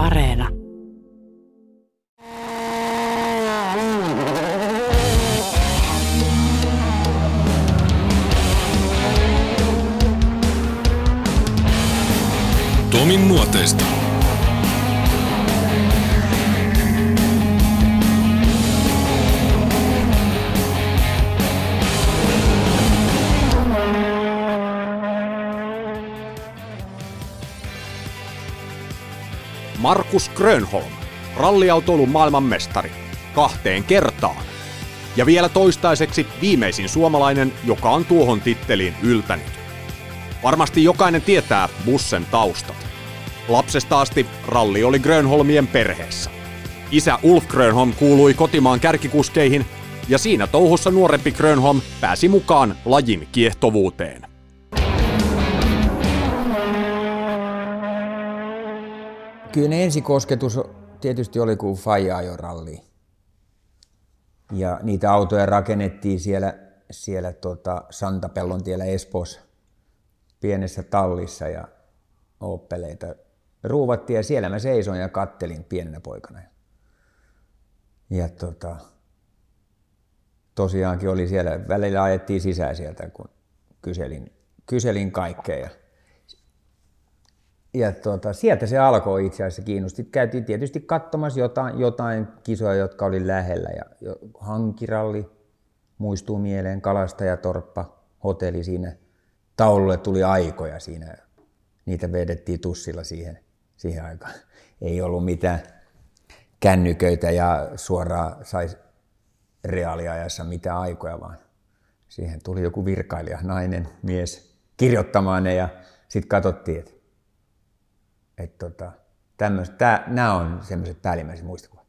Areena. Tomin nuoteista. Markus Grönholm, ralliautoilun maailmanmestari, kahteen kertaan. Ja vielä toistaiseksi viimeisin suomalainen, joka on tuohon titteliin yltänyt. Varmasti jokainen tietää Bussen taustat. Lapsesta asti ralli oli Grönholmien perheessä. Isä Ulf Grönholm kuului kotimaan kärkikuskeihin, ja siinä touhussa nuorempi Grönholm pääsi mukaan lajin kiehtovuuteen. Kyllä ne ensikosketus tietysti oli, kun Faija. Ja niitä autoja rakennettiin siellä, siellä tota Santapellon tiellä Espoossa pienessä tallissa ja oppeleita ruuvattiin ja siellä mä seisoin ja kattelin pienenä poikana. Ja tota, tosiaankin oli siellä, välillä ajettiin sisään sieltä, kun kyselin, kyselin kaikkea. Ja, ja tota, sieltä se alkoi itse asiassa kiinnosti. Käytiin tietysti katsomassa jotain, jotain kisoja, jotka oli lähellä. Ja hankiralli muistuu mieleen, kalastajatorppa, hotelli siinä. Taululle tuli aikoja siinä. Niitä vedettiin tussilla siihen, siihen aikaan. Ei ollut mitään kännyköitä ja suoraan saisi reaaliajassa mitään aikoja, vaan siihen tuli joku virkailija, nainen, mies kirjoittamaan ne ja sitten katsottiin, että et tota, nämä on semmoiset päällimmäiset muistikuvat.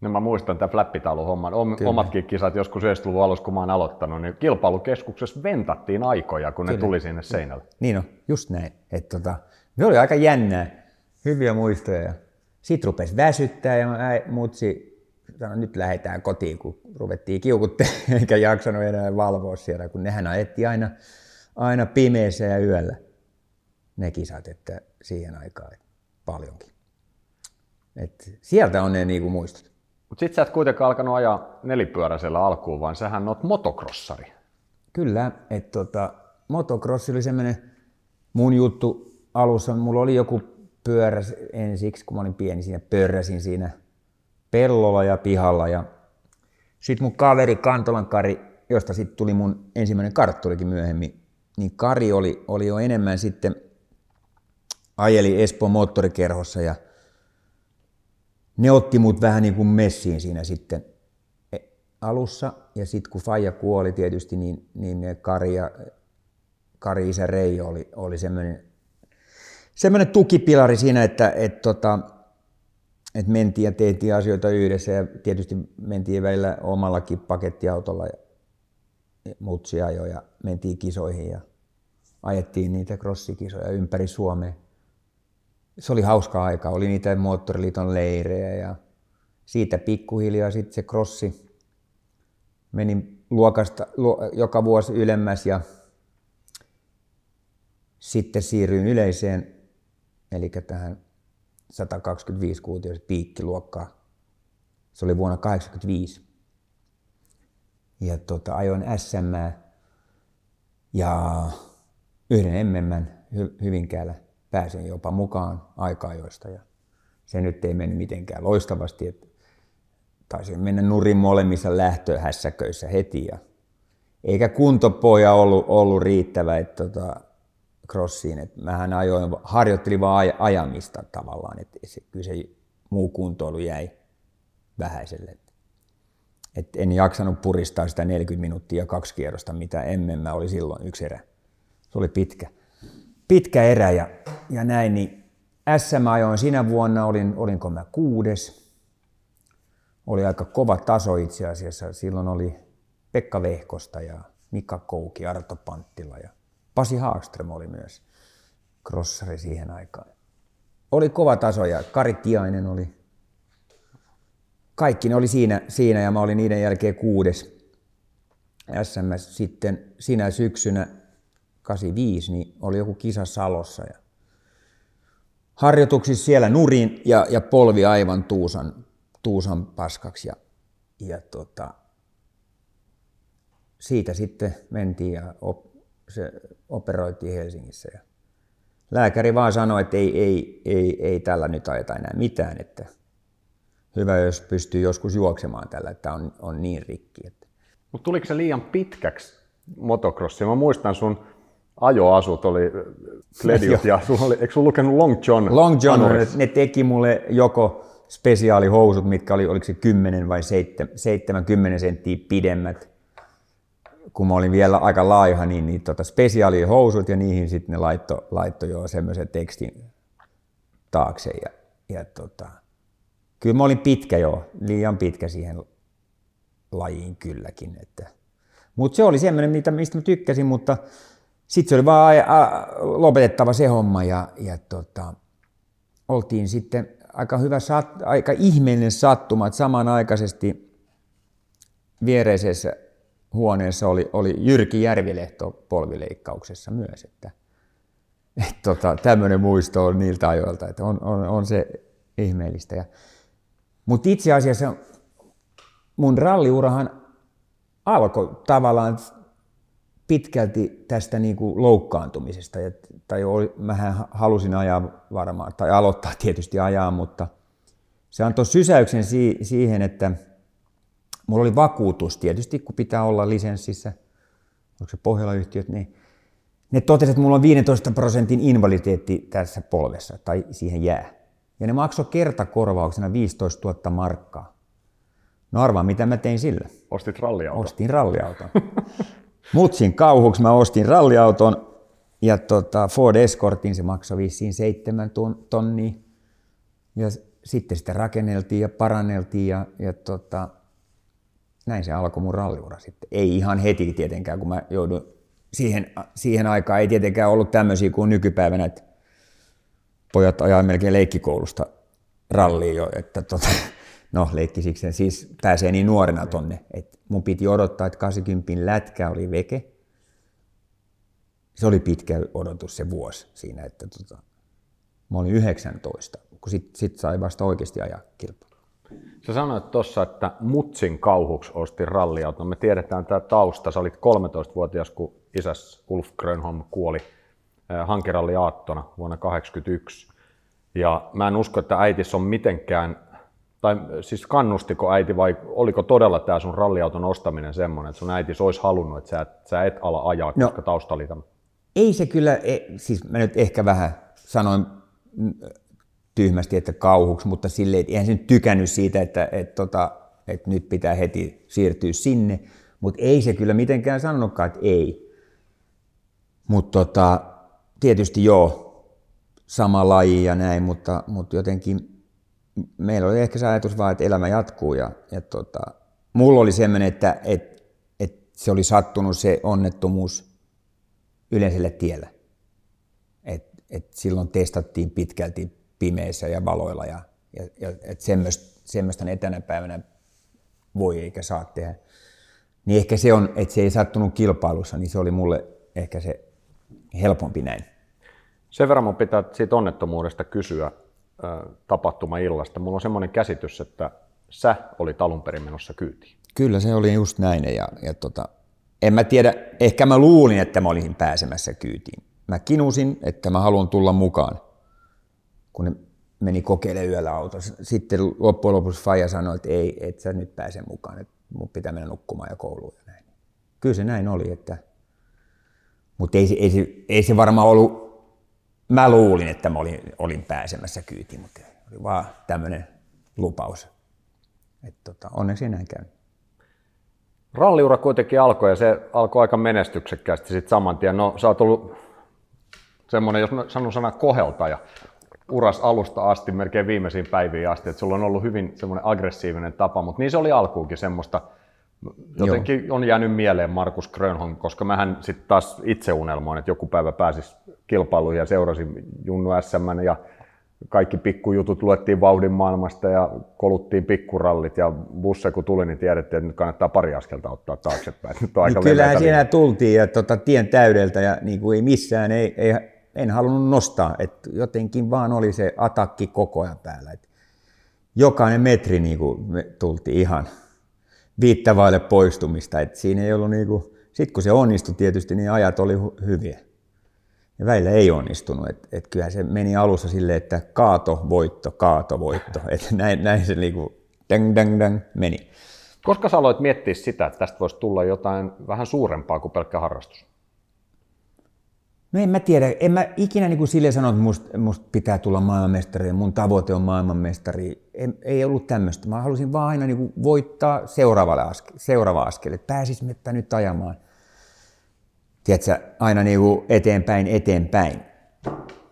No mä muistan tämän flappitauluhomman. Omatkin kisat joskus 90-luvun alussa, kun mä oon aloittanut, niin kilpailukeskuksessa ventattiin aikoja, kun Kyllä. ne tuli sinne seinälle. Niin on, just näin. Et tota, ne oli aika jännää, hyviä muistoja. Sitten rupesi väsyttää ja mutsi sanoi, nyt lähdetään kotiin, kun ruvettiin kiukuttelemaan, eikä jaksanut enää valvoa siellä, kun nehän ajettiin aina, aina pimeässä ja yöllä ne kisat, että siihen aikaan että paljonkin. Et sieltä on ne niinku muistot. Mutta sitten sä et kuitenkaan alkanut ajaa nelipyöräisellä alkuun, vaan sähän oot motocrossari. Kyllä, että tota, motocross oli semmoinen mun juttu alussa. Mulla oli joku pyörä ensiksi, kun mä olin pieni siinä, pörräsin siinä pellolla ja pihalla. Ja sitten mun kaveri Kantolan Kari, josta sitten tuli mun ensimmäinen karttulikin myöhemmin, niin Kari oli, oli jo enemmän sitten, ajeli Espoon moottorikerhossa ja ne otti mut vähän niin kuin messiin siinä sitten e, alussa. Ja sitten kun Faija kuoli tietysti, niin, niin Kari ja Kari isä Reijo oli, oli semmoinen, semmoinen tukipilari siinä, että et tota, et mentiin ja tehtiin asioita yhdessä ja tietysti mentiin välillä omallakin pakettiautolla ja mutsi ajoi ja mentiin kisoihin ja ajettiin niitä crossikisoja ympäri Suomea se oli hauska aika. Oli niitä moottoriliiton leirejä ja siitä pikkuhiljaa sitten se crossi meni luokasta joka vuosi ylemmäs ja sitten siirryin yleiseen, eli tähän 125 kuutioisen piikkiluokkaan. Se oli vuonna 1985. Ja tota, ajoin SM ja yhden MM Hyvinkäällä pääsin jopa mukaan aika-ajoista ja se nyt ei mennyt mitenkään loistavasti, että taisin mennä nurin molemmissa lähtöhässäköissä heti ja eikä kuntopoja ollut, ollut riittävä että tota, crossiin, että mähän ajoin, harjoittelin vaan ajamista tavallaan, että se, kyllä se muu kuntoilu jäi vähäiselle. Et en jaksanut puristaa sitä 40 minuuttia kaksi kierrosta, mitä ennen mä oli silloin yksi erä. Se oli pitkä pitkä erä ja, ja näin, niin SM ajoin sinä vuonna, olin, olinko mä kuudes. Oli aika kova taso itse asiassa. Silloin oli Pekka Vehkosta ja Mika Kouki, Arto Panttila ja Pasi Haagström oli myös crossari siihen aikaan. Oli kova taso ja Kari Tiainen oli. Kaikki ne oli siinä, siinä ja mä olin niiden jälkeen kuudes. SM sitten sinä syksynä 85, niin oli joku kisa Salossa ja harjoituksissa siellä nurin ja, ja polvi aivan tuusan, tuusan paskaksi. Ja, ja tota, siitä sitten mentiin ja op, se operoitiin Helsingissä. Ja lääkäri vaan sanoi, että ei, ei, ei, ei tällä nyt ajeta enää mitään, että hyvä, jos pystyy joskus juoksemaan tällä, että on, on niin rikki. Mutta tuliko se liian pitkäksi motocrossi? Mä muistan sun ajoasut oli Klediot ja sun oli, eikö sun lukenut Long John? Long John, ne, ne teki mulle joko spesiaalihousut, mitkä oli, oliko se 10 vai 70 senttiä pidemmät, kun mä olin vielä aika laiha, niin, niin tota spesiaalihousut ja niihin sitten ne laitto, laitto jo semmoisen tekstin taakse. Ja, ja tota, kyllä mä olin pitkä jo, liian pitkä siihen lajiin kylläkin. Että. Mutta se oli semmoinen, mistä mä tykkäsin, mutta sitten se oli vaan lopetettava se homma ja, ja tota, oltiin sitten aika hyvä, sat, aika ihmeellinen sattuma, että samanaikaisesti viereisessä huoneessa oli, oli Jyrki Järvilehto polvileikkauksessa myös, että et tota, tämmöinen muisto on niiltä ajoilta, että on, on, on se ihmeellistä. Mutta itse asiassa mun ralliurahan alkoi tavallaan pitkälti tästä niin kuin loukkaantumisesta. Ja, tai oli, mähän halusin ajaa varmaan, tai aloittaa tietysti ajaa, mutta se antoi sysäyksen si- siihen, että mulla oli vakuutus tietysti, kun pitää olla lisenssissä, onko se Pohjola-yhtiöt, niin ne totesivat, että mulla on 15 prosentin invaliditeetti tässä polvessa tai siihen jää. Ja ne maksoi kertakorvauksena 15 000 markkaa. No arvaa, mitä mä tein sillä. Ostit ralliauton. Ostin ralliauton. Mutsin kauhuksi mä ostin ralliauton ja tota Ford Escortin, se maksoi vissiin seitsemän tonnia. Ja sitten sitä rakenneltiin ja paranneltiin ja, ja tota, näin se alkoi mun ralliura sitten. Ei ihan heti tietenkään, kun mä joudun siihen, siihen aikaan ei tietenkään ollut tämmöisiä kuin nykypäivänä, että pojat ajaa melkein leikkikoulusta ralliin jo, että tota, no leikkisiksi, siis pääsee niin nuorena tonne, että mun piti odottaa, että 80 lätkä oli veke. Se oli pitkä odotus se vuosi siinä, että tota, mä olin 19, kun sit, sit sai vasta oikeasti ajaa kilpailua. Sä sanoit tuossa, että mutsin kauhuksi osti ralliauton. Me tiedetään tämä tausta. Sä olit 13-vuotias, kun isäs Ulf Grönholm kuoli eh, hankiralli aattona vuonna 1981. Ja mä en usko, että äitis on mitenkään tai siis kannustiko äiti vai oliko todella tämä sun ralliauton ostaminen semmoinen, että sun äiti olisi halunnut, että sä et, sä et ala ajaa, no, koska tausta oli tämä? Ei se kyllä, e, siis mä nyt ehkä vähän sanoin tyhmästi, että kauhuksi, mutta silleen, että eihän se nyt tykännyt siitä, että, että, tota, että nyt pitää heti siirtyä sinne, mutta ei se kyllä mitenkään sanonutkaan, että ei. Mutta tota, tietysti joo, sama laji ja näin, mutta, mutta jotenkin meillä oli ehkä se ajatus vaan, että elämä jatkuu ja, ja tota, mulla oli semmoinen, että et, et se oli sattunut se onnettomuus yleiselle tiellä. Et, et silloin testattiin pitkälti pimeässä ja valoilla ja, ja, ja et semmoista, semmoista ne tänä päivänä voi eikä saa tehdä. Niin ehkä se on, että se ei sattunut kilpailussa, niin se oli mulle ehkä se helpompi näin. Sen verran mun pitää siitä onnettomuudesta kysyä tapahtuma-illasta. Mulla on semmoinen käsitys, että sä oli alun perin menossa kyytiin. Kyllä se oli just näin. Ja, ja tota, en mä tiedä, ehkä mä luulin, että mä olisin pääsemässä kyytiin. Mä kinusin, että mä haluan tulla mukaan, kun ne meni kokeilemaan yöllä autossa. Sitten loppujen lopuksi Faija sanoi, että ei, et sä nyt pääse mukaan, että mun pitää mennä nukkumaan ja kouluun ja näin. Kyllä se näin oli, että... mutta ei, ei, ei se varmaan ollut mä luulin, että mä olin, olin pääsemässä kyytiin, mutta oli vaan tämmöinen lupaus. Että tota, onneksi näin käy. Ralliura kuitenkin alkoi ja se alkoi aika menestyksekkäästi sitten saman tien. No sä oot ollut semmoinen, jos mä sanon sana koheltaja, uras alusta asti, melkein viimeisiin päiviin asti, että sulla on ollut hyvin semmoinen aggressiivinen tapa, mutta niin se oli alkuunkin semmoista, jotenkin Joo. on jäänyt mieleen Markus Grönholm, koska mähän sitten taas itse unelmoin, että joku päivä pääsis kilpailuihin ja seurasin Junnu SM ja kaikki pikkujutut luettiin vauhdin maailmasta ja koluttiin pikkurallit ja busse kun tuli, niin tiedettiin, että nyt kannattaa pari askelta ottaa taaksepäin. Nyt on aika niin kyllähän siinä tultiin ja tota, tien täydeltä ja niin kuin ei missään, ei, ei en halunnut nostaa, että jotenkin vaan oli se atakki koko ajan päällä. Et jokainen metri niin kuin me tultiin ihan viittävaille poistumista, että siinä ei ollut niin kuin, sitten kun se onnistui tietysti, niin ajat oli hyviä. Ja välillä ei onnistunut. Et, et kyllähän se meni alussa silleen, että kaato, voitto, kaato, voitto. Et näin, näin se niinku dang, dang, dang, meni. Koska sä aloit miettiä sitä, että tästä voisi tulla jotain vähän suurempaa kuin pelkkä harrastus? No en mä tiedä, en mä ikinä niin kuin sille sano, että musta must pitää tulla maailmanmestari ja mun tavoite on maailmanmestari. En, ei ollut tämmöistä. Mä halusin vaan aina niin kuin voittaa seuraavalle aske, seuraava askel, että pääsisimmepä nyt ajamaan. Tiedätkö, aina niin kuin eteenpäin, eteenpäin.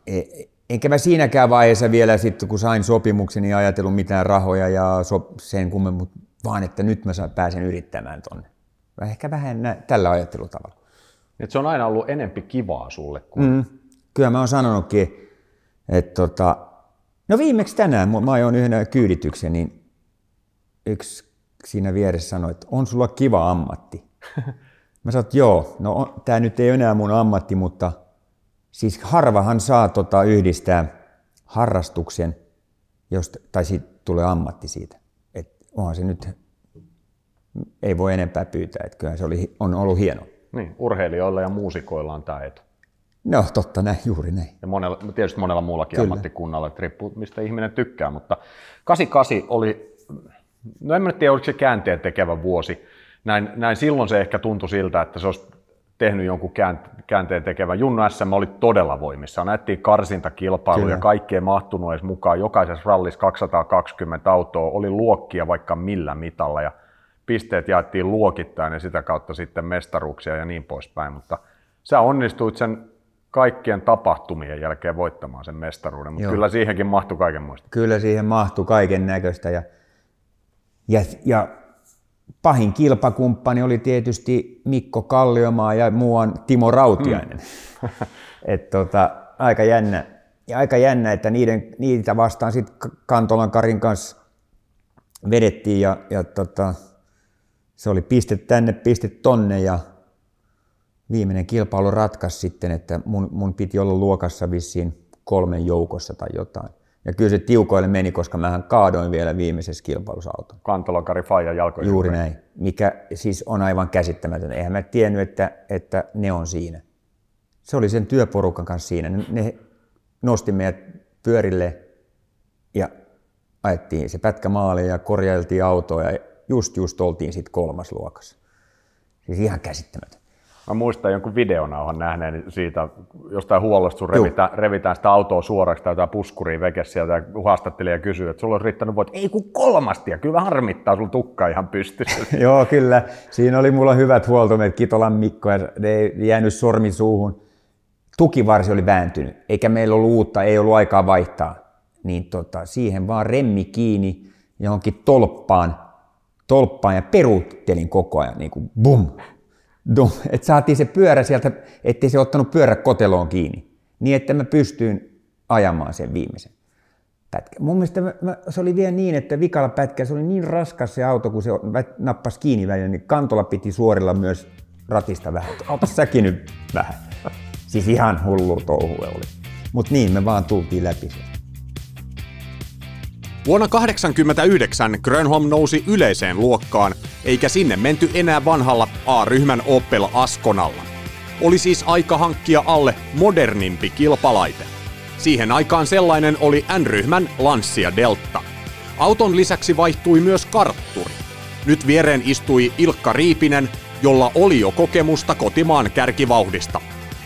E, enkä mä siinäkään vaiheessa vielä sitten, kun sain sopimuksen, niin ajatellut mitään rahoja ja so, sen kummemmin, vaan että nyt mä pääsen yrittämään tonne. Ehkä vähän nä- tällä ajattelutavalla. Et se on aina ollut enempi kivaa sulle kuin... Mm. Kyllä mä oon sanonutkin, että tota, no viimeksi tänään mä ajoin yhden kyydityksen, niin yksi siinä vieressä sanoi, että on sulla kiva ammatti. Mä sanoin, että joo, no tämä nyt ei enää mun ammatti, mutta siis harvahan saa tota yhdistää harrastuksen, jos, tai siitä tulee ammatti siitä. Et onhan se nyt, ei voi enempää pyytää, että kyllä se oli, on ollut hieno. Niin, urheilijoilla ja muusikoilla on tämä etu. No totta, näin, juuri näin. Ja monella, tietysti monella muullakin Kyllä. ammattikunnalla, että riippuu mistä ihminen tykkää, mutta 88 oli, no en mä tiedä oliko se käänteen tekevä vuosi. Näin, näin silloin se ehkä tuntui siltä, että se olisi tehnyt jonkun käänteen tekevän. Junnu SM oli todella voimissa. Näettiin karsintakilpailu ja kaikki ei mahtunut edes mukaan. Jokaisessa rallissa 220 autoa oli luokkia vaikka millä mitalla. Ja pisteet jaettiin luokittain ja sitä kautta sitten mestaruuksia ja niin poispäin, mutta sä onnistuit sen kaikkien tapahtumien jälkeen voittamaan sen mestaruuden, mutta Joo. kyllä siihenkin mahtui kaiken muista. Kyllä siihen mahtui kaiken näköistä ja, ja, ja pahin kilpakumppani oli tietysti Mikko Kalliomaa ja muuan Timo Rautiainen. Mm. Et tota, aika jännä, ja aika jännä, että niiden, niitä vastaan sitten Kantolan Karin kanssa vedettiin ja, ja tota, se oli piste tänne, piste tonne ja viimeinen kilpailu ratkaisi sitten, että mun, mun piti olla luokassa vissiin kolmen joukossa tai jotain. Ja kyllä se tiukoille meni, koska mähän kaadoin vielä viimeisessä kilpailussa auton. Kantolakari Faija jalkojen Juuri näin, mikä siis on aivan käsittämätön. Eihän mä tiennyt, että, että ne on siinä. Se oli sen työporukan kanssa siinä. Ne, ne nosti meidät pyörille ja ajettiin se pätkä maaliin ja korjailtiin autoa ja just just oltiin sitten kolmas luokassa. Siis ihan käsittämätön. Mä muistan jonkun videonauhan nähneen siitä, jostain huollosta sun revitään, revitään, sitä autoa suoraksi tai jotain puskuria veke sieltä ja haastattelija kysyy, että sulla olisi riittänyt voit, ei kun kolmasti ja kyllä harmittaa, sulla tukka ihan pystyssä. Joo, kyllä. Siinä oli mulla hyvät huoltomet, Kitolan Mikko ja ne ei jäänyt sormi suuhun. Tukivarsi oli vääntynyt, eikä meillä ollut uutta, ei ollut aikaa vaihtaa. Niin tota, siihen vaan remmi kiinni johonkin tolppaan tolppaan ja peruuttelin koko ajan, niin kuin bum, dum, että saatiin se pyörä sieltä, ettei se ottanut pyörä koteloon kiinni, niin että mä pystyin ajamaan sen viimeisen pätkä. Mun mielestä mä, mä, se oli vielä niin, että vikalla pätkä, se oli niin raskas se auto, kun se nappasi kiinni välillä, niin kantola piti suorilla myös ratista vähän. Ota säkin nyt vähän. Siis ihan hullu touhu oli. Mutta niin, me vaan tultiin läpi sieltä. Vuonna 1989 Grönholm nousi yleiseen luokkaan, eikä sinne menty enää vanhalla A-ryhmän Opel Askonalla. Oli siis aika hankkia alle modernimpi kilpalaite. Siihen aikaan sellainen oli N-ryhmän Lancia Delta. Auton lisäksi vaihtui myös kartturi. Nyt viereen istui Ilkka Riipinen, jolla oli jo kokemusta kotimaan kärkivauhdista.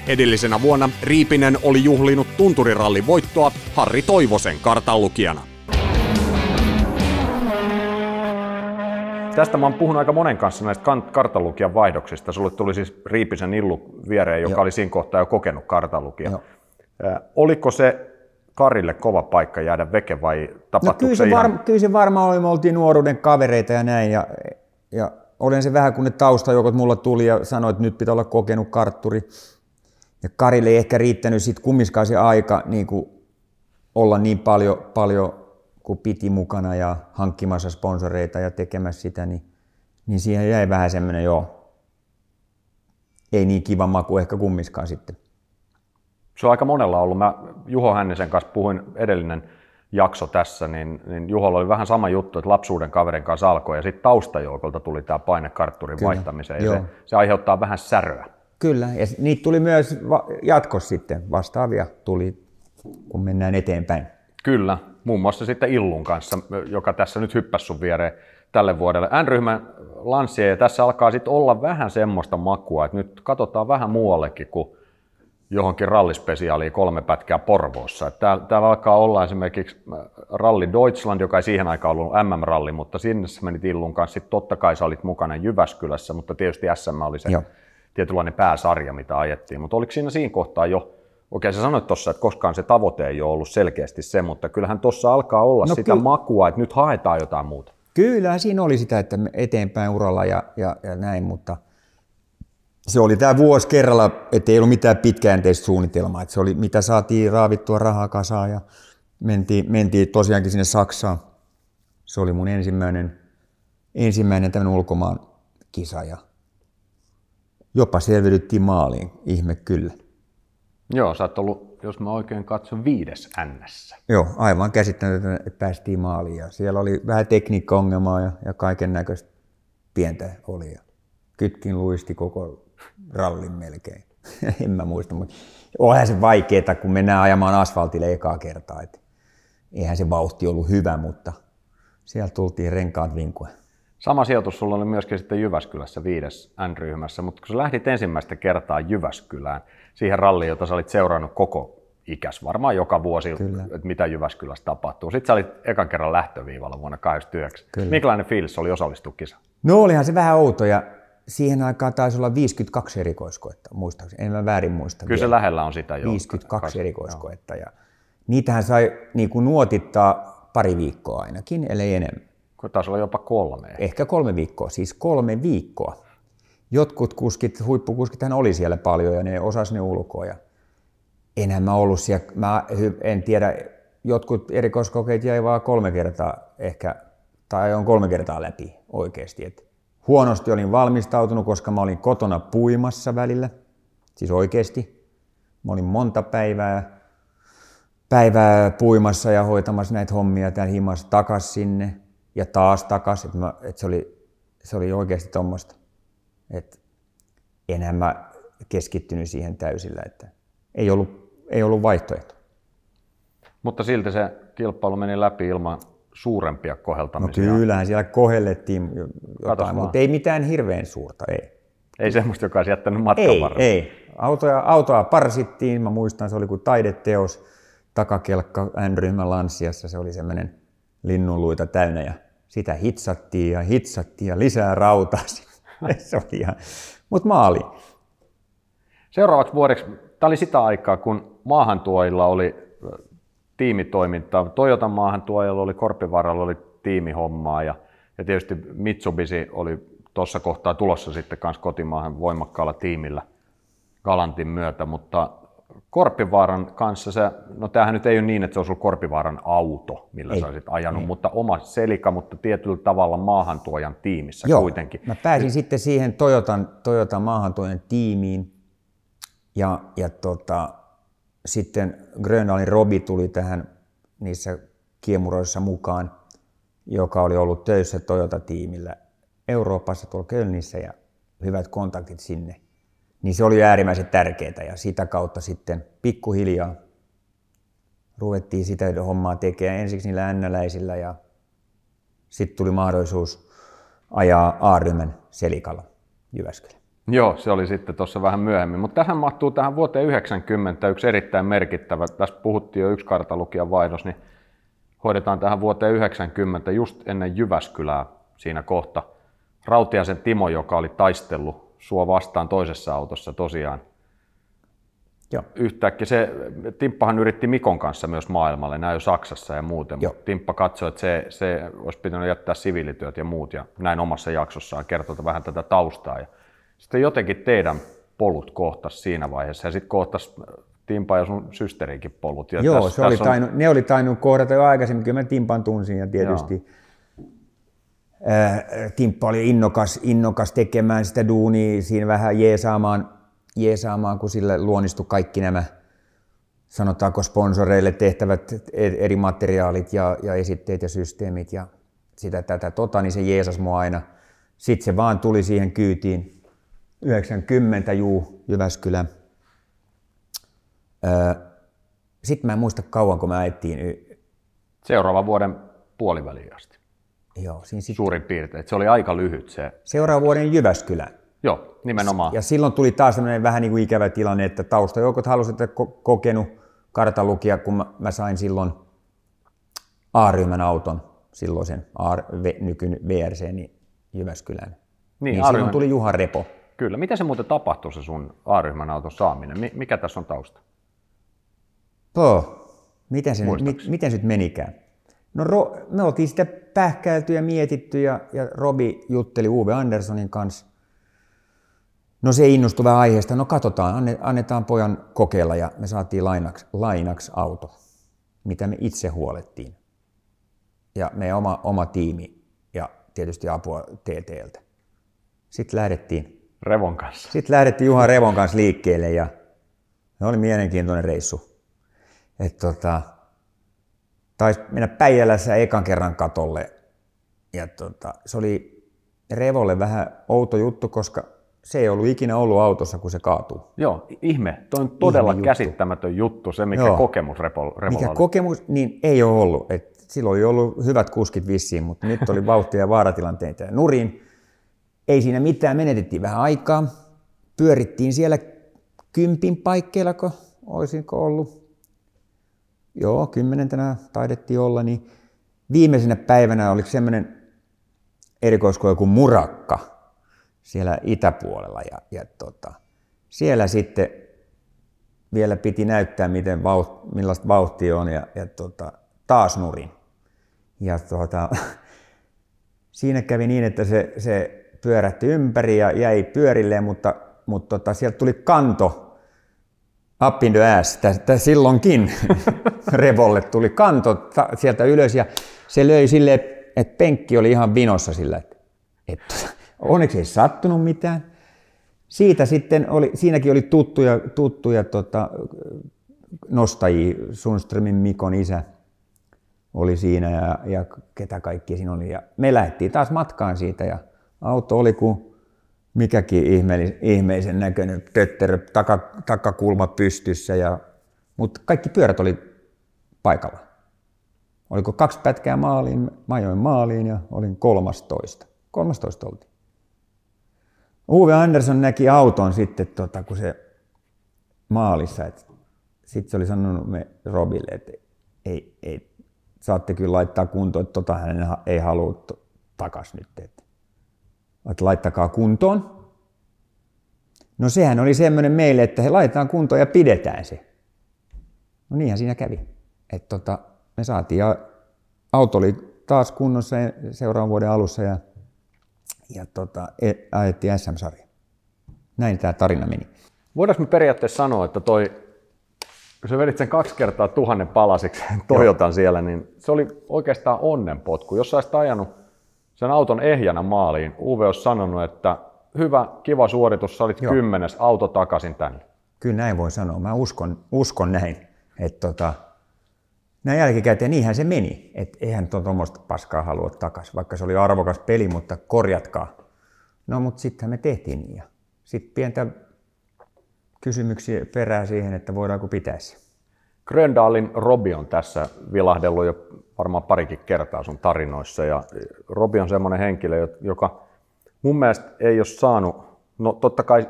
Edellisenä vuonna Riipinen oli juhlinut tunturirallin voittoa Harri Toivosen kartanlukijana. Tästä mä oon puhunut aika monen kanssa näistä kartalukijan vaihdoksista. Sulle tuli siis Riipisen Illu viereen, joka Joo. oli siinä kohtaa jo kokenut kartalukia. Joo. oliko se Karille kova paikka jäädä veke vai tapahtuiko no, kyllä se, ihan... var, kyllä se varmaan oli, me oltiin nuoruuden kavereita ja näin. Ja, ja olen se vähän, kun ne taustajokot mulla tuli ja sanoi, että nyt pitää olla kokenut kartturi. Ja Karille ei ehkä riittänyt sitten kumminkaan se aika niin kuin olla niin paljon, paljon kun piti mukana ja hankkimassa sponsoreita ja tekemässä sitä, niin, niin siihen jäi vähän semmoinen joo, ei niin kiva maku ehkä kummiskaan sitten. Se on aika monella ollut. Mä Juho Hännisen kanssa puhuin edellinen jakso tässä, niin, niin Juholla oli vähän sama juttu, että lapsuuden kaverin kanssa alkoi ja sitten taustajoukolta tuli tämä paine kartturin Kyllä. vaihtamiseen ja se, se aiheuttaa vähän säröä. Kyllä, ja niitä tuli myös jatkossa sitten, vastaavia tuli, kun mennään eteenpäin. Kyllä, muun muassa sitten Illun kanssa, joka tässä nyt hyppäsi sun viereen tälle vuodelle. N-ryhmän lanssia ja tässä alkaa sitten olla vähän semmoista makua, että nyt katsotaan vähän muuallekin kuin johonkin rallispesiaaliin kolme pätkää Porvoossa. Täällä, täällä alkaa olla esimerkiksi äh, Ralli Deutschland, joka ei siihen aikaan ollut MM-ralli, mutta sinne sä menit Illun kanssa. Sitten totta kai sä olit mukana Jyväskylässä, mutta tietysti SM oli se Joo. tietynlainen pääsarja, mitä ajettiin. Mutta oliko siinä siinä kohtaa jo, okei sä sanoit tuossa, että koskaan se tavoite ei ole ollut selkeästi se, mutta kyllähän tuossa alkaa olla no, sitä ky- makua, että nyt haetaan jotain muuta. Kyllä, siinä oli sitä, että eteenpäin uralla ja, ja, ja näin, mutta – se oli tämä vuosi kerralla, ettei ollut mitään pitkäjänteistä suunnitelmaa. Että se oli, mitä saatiin raavittua rahaa kasaan ja mentiin, mentiin tosiaankin sinne Saksaan. Se oli mun ensimmäinen, ensimmäinen tämmöinen ulkomaan kisa ja jopa selviydyttiin maaliin, ihme kyllä. Joo, sä oot ollut, jos mä oikein katson, viides NS. Joo, aivan käsittämätöntä, että päästiin maaliin. Ja siellä oli vähän tekniikka-ongelmaa ja, ja kaiken näköistä pientä oli. Ja kytkin luisti koko rallin melkein. en mä muista, mutta onhan se vaikeaa, kun mennään ajamaan asfaltille ekaa kertaa. Et eihän se vauhti ollut hyvä, mutta sieltä tultiin renkaat vinkuen. Sama sijoitus sulla oli myöskin sitten Jyväskylässä viides N-ryhmässä, mutta kun sä lähdit ensimmäistä kertaa Jyväskylään, siihen ralliin, jota sä olit seurannut koko ikäs, varmaan joka vuosi, Kyllä. että mitä Jyväskylässä tapahtuu. Sitten sä olit ekan kerran lähtöviivalla vuonna 1989. Kyllä. Minkälainen fiilis oli osallistua kisaan? No olihan se vähän outo ja siihen aikaan taisi olla 52 erikoiskoetta, muistaakseni, en mä väärin muista. Kyllä vielä. se lähellä on sitä jo. 52 erikoiskoetta ja niitähän sai niin kuin nuotittaa pari viikkoa ainakin, ellei enemmän. Taisi olla jopa kolme. Ehkä kolme viikkoa, siis kolme viikkoa. Jotkut kuskit, huippukuskithan oli siellä paljon ja ne osas ne ulkoa. Ja enhän mä ollut siellä, mä en tiedä, jotkut erikoiskokeet jäi vaan kolme kertaa ehkä, tai on kolme kertaa läpi oikeasti. Että Huonosti olin valmistautunut, koska mä olin kotona puimassa välillä, siis oikeasti. Mä olin monta päivää, päivää puimassa ja hoitamassa näitä hommia täällä himassa takas sinne ja taas takas. Että mä, et se, oli, se oli oikeasti tuommoista. Että enhän mä keskittynyt siihen täysillä, että ei ollut, ei ollut vaihtoehto. Mutta silti se kilpailu meni läpi ilman suurempia koheltamisia? No kyllähän siellä kohellettiin jotain, mutta ei mitään hirveän suurta, ei. Ei semmoista, joka olisi jättänyt matkan ei, varrella? Ei, autoja, autoa parsittiin, mä muistan, se oli kuin taideteos, takakelkka N-ryhmän lanssiassa, se oli semmoinen linnunluita täynnä ja sitä hitsattiin ja hitsattiin ja lisää rautaa. se oli ihan, mutta maali. Seuraavaksi vuodeksi, tämä oli sitä aikaa, kun maahantuojilla oli tiimitoimintaa. Toyotan maahan tuojalla oli, Korpivaralla oli tiimihommaa ja, ja tietysti Mitsubishi oli tuossa kohtaa tulossa sitten kanssa kotimaahan voimakkaalla tiimillä Galantin myötä, mutta Korpivaaran kanssa se, no tämähän nyt ei ole niin, että se olisi ollut Korpivaaran auto, millä ei, sä olisit ajanut, ei. mutta oma selika, mutta tietyllä tavalla maahantuojan tiimissä Joo, kuitenkin. mä pääsin Nyt... sitten siihen Toyotan, Toyotan maahantuojan tiimiin ja, ja tota, sitten Grönalin Robi tuli tähän niissä kiemuroissa mukaan, joka oli ollut töissä Toyota-tiimillä Euroopassa tuolla Kölnissä ja hyvät kontaktit sinne. Niin se oli äärimmäisen tärkeää ja sitä kautta sitten pikkuhiljaa ruvettiin sitä hommaa tekemään ensiksi niillä ännäläisillä ja sitten tuli mahdollisuus ajaa A-ryhmän selikalla Jyväskylä. Joo, se oli sitten tuossa vähän myöhemmin. Mutta tähän mahtuu tähän vuoteen 90 yksi erittäin merkittävä, tässä puhuttiin jo yksi kartalukijan vaihdos, niin hoidetaan tähän vuoteen 90 just ennen Jyväskylää siinä kohta. Rautiasen Timo, joka oli taistellut sua vastaan toisessa autossa tosiaan. Joo. Yhtäkkiä se, Timppahan yritti Mikon kanssa myös maailmalle, näin jo Saksassa ja muuten, Joo. mutta Timppa katsoi, että se, se olisi pitänyt jättää siviilityöt ja muut ja näin omassa jaksossaan kertoi vähän tätä taustaa. Ja sitten jotenkin teidän polut kohtas siinä vaiheessa ja sitten kohtas Timpa ja sun systerikin polut. Ja Joo, tässä, se tässä oli tainu, on... ne oli tainnut kohdata jo aikaisemmin, kyllä mä Timpan tunsin ja tietysti äh, Timppa oli innokas, innokas tekemään sitä duunia, siinä vähän jeesaamaan, jeesaamaan kun sille luonnistui kaikki nämä sanotaanko sponsoreille tehtävät eri materiaalit ja, ja esitteet ja systeemit ja sitä tätä tota, niin se jeesas mua aina. Sitten se vaan tuli siihen kyytiin 90 juu Jyväskylä. Öö, Sitten mä en muista kauan, kun mä ajettiin. Seuraavan vuoden puoliväliin asti. Joo, siinä sit Suurin piirtein. Se oli aika lyhyt se. seuraavan vuoden Jyväskylä. Joo, nimenomaan. Ja silloin tuli taas sellainen vähän niin kuin ikävä tilanne, että taustajoukot halusivat, että ko- kokenut kartalukija, kun mä, mä sain silloin A-ryhmän auton, silloisen A, v, nykyinen VRC, niin Jyväskylään. Niin, niin silloin tuli Juha Repo. Kyllä. Miten se muuten tapahtui se sun A-ryhmän auton saaminen? Mi- Mikä tässä on tausta? Poo, miten se, nyt, mi, miten se nyt menikään? No ro, me oltiin sitä pähkäilty ja mietitty ja, ja Robi jutteli Uwe Anderssonin kanssa. No se innostui vähän aiheesta. No katsotaan, anne, annetaan pojan kokeilla ja me saatiin lainaksi, lainaksi auto, mitä me itse huolettiin. Ja meidän oma, oma tiimi ja tietysti apua TTLtä. Sitten lähdettiin, Revon kanssa. sitten lähdettiin Juha Revon kanssa liikkeelle ja se oli mielenkiintoinen reissu. Et tota, taisi mennä Päijälässä ekan kerran katolle. Ja tota, se oli Revolle vähän outo juttu, koska se ei ollut ikinä ollut autossa, kun se kaatuu. Joo, ihme. Toi on todella juttu. käsittämätön juttu, se mikä Joo. kokemus Repo, Revolla Mikä oli. kokemus, niin ei ole ollut. Et silloin oli ollut hyvät kuskit vissiin, mutta nyt oli vauhtia ja vaaratilanteita ja nurin. Ei siinä mitään, menetettiin vähän aikaa. Pyörittiin siellä kympin paikkeilla, kun olisinko ollut. Joo, kymmenentenä taidettiin olla, niin viimeisenä päivänä oli semmoinen erikoiskoe kuin murakka siellä itäpuolella. Ja, ja tota, siellä sitten vielä piti näyttää, miten vauht, millaista vauhtia on ja, ja tota, taas nurin. Ja tota, siinä kävi niin, että se, se pyörähti ympäri ja jäi pyörilleen, mutta, mutta tota, sieltä tuli kanto up in the ass, tästä silloinkin Revolle tuli kanto ta- sieltä ylös ja se löi silleen, että penkki oli ihan vinossa sillä, että, että onneksi ei sattunut mitään. Siitä sitten oli, siinäkin oli tuttuja, tuttuja tota, nostajia, Sundströmin Mikon isä oli siinä ja, ja ketä kaikki siinä oli. Ja me lähdettiin taas matkaan siitä ja auto oli kuin mikäkin ihmeellis, ihmeisen näköinen tötterö, taka, takakulma pystyssä, ja, mutta kaikki pyörät oli paikalla. Oliko kaksi pätkää maaliin, mä ajoin maaliin ja olin 13. 13 oltiin. Uwe Andersson näki auton sitten, tota, kun se maalissa, että sitten se oli sanonut me Robille, että ei, ei, saatte kyllä laittaa kuntoon, että tota hän ei halua takas nyt. Että, että laittakaa kuntoon. No sehän oli semmoinen meille, että he laitetaan kuntoon ja pidetään se. No niinhän siinä kävi. Että tota, me saatiin ja auto oli taas kunnossa seuraavan vuoden alussa ja, ja tota, e- ajettiin SM-sarja. Näin tämä tarina meni. Voidaanko me periaatteessa sanoa, että toi, kun sä vedit sen kaksi kertaa tuhannen palasiksi Toyotan siellä, niin se oli oikeastaan onnenpotku. Jos sä olisit ajanut sen auton ehjänä maaliin, Uwe olisi sanonut, että hyvä, kiva suoritus, sä olit Joo. kymmenes, auto takaisin tänne. Kyllä näin voi sanoa. Mä uskon, uskon näin. Että tota, näin jälkikäteen niinhän se meni. Että eihän tuommoista paskaa halua takaisin, vaikka se oli arvokas peli, mutta korjatkaa. No mutta sittenhän me tehtiin niin. Sitten pientä kysymyksiä perää siihen, että voidaanko pitää se. Gröndalin Robi on tässä vilahdellut jo varmaan parikin kertaa sun tarinoissa. Ja Robi on semmoinen henkilö, joka mun mielestä ei ole saanut, no totta kai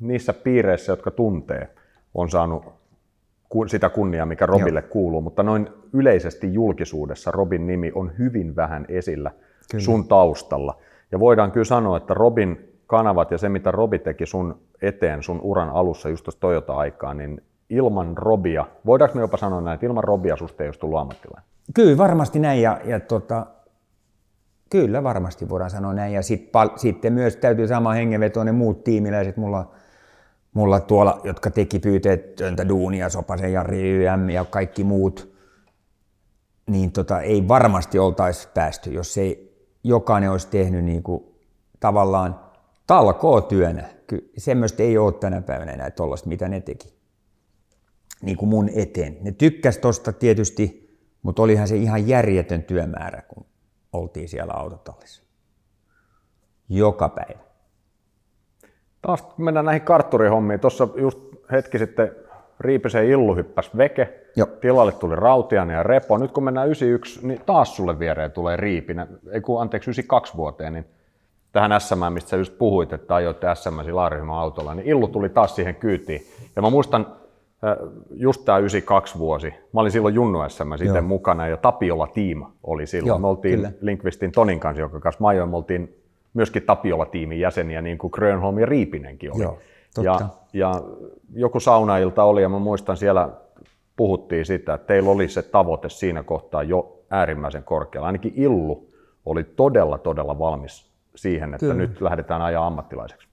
niissä piireissä, jotka tuntee, on saanut sitä kunniaa, mikä Robille Joo. kuuluu, mutta noin yleisesti julkisuudessa Robin nimi on hyvin vähän esillä kyllä. sun taustalla. Ja voidaan kyllä sanoa, että Robin kanavat ja se, mitä Robi teki sun eteen sun uran alussa just tuossa Toyota-aikaa, niin ilman Robia, voidaanko me jopa sanoa näin, että ilman Robia susta ei olisi tullut ammattilainen? Kyllä varmasti näin ja, ja tota, kyllä varmasti voidaan sanoa näin. Ja sit, pal, sitten myös täytyy sama hengenveto ne muut tiimiläiset mulla, mulla tuolla, jotka teki pyyteetöntä duunia, Sopasen Jari YM ja kaikki muut, niin tota, ei varmasti oltaisi päästy, jos ei jokainen olisi tehnyt niin kuin, tavallaan talkoo työnä. Ky- semmoista ei ole tänä päivänä enää tuollaista, mitä ne teki. Niin kuin mun eteen. Ne tykkäs tosta tietysti, mutta olihan se ihan järjetön työmäärä, kun oltiin siellä autotallissa. Joka päivä. Taas mennään näihin kartturihommiin. Tuossa just hetki sitten Riipisen Illu hyppäsi veke. Joo. Tilalle tuli Rautiainen ja Repo. Nyt kun mennään 91, niin taas sulle viereen tulee Riipinen. Ei kun, anteeksi, 92 vuoteen, niin tähän SM, mistä sä just puhuit, että ajoitte SM Laarihyman autolla, niin Illu tuli taas siihen kyytiin. Ja mä muistan, just tämä 92 vuosi. Mä olin silloin Junnu SM sitten mukana ja Tapiola Tiima oli silloin. Joo, me oltiin kyllä. Linkvistin Tonin kanssa, jonka kanssa mä ajoin, me oltiin myöskin Tapiola-tiimin jäseniä, niin kuin Grönholm ja Riipinenkin oli. Joo, totta. ja, ja joku saunailta oli, ja mä muistan siellä puhuttiin sitä, että teillä oli se tavoite siinä kohtaa jo äärimmäisen korkealla. Ainakin Illu oli todella, todella valmis siihen, että Kyllä. nyt lähdetään ajaa ammattilaiseksi.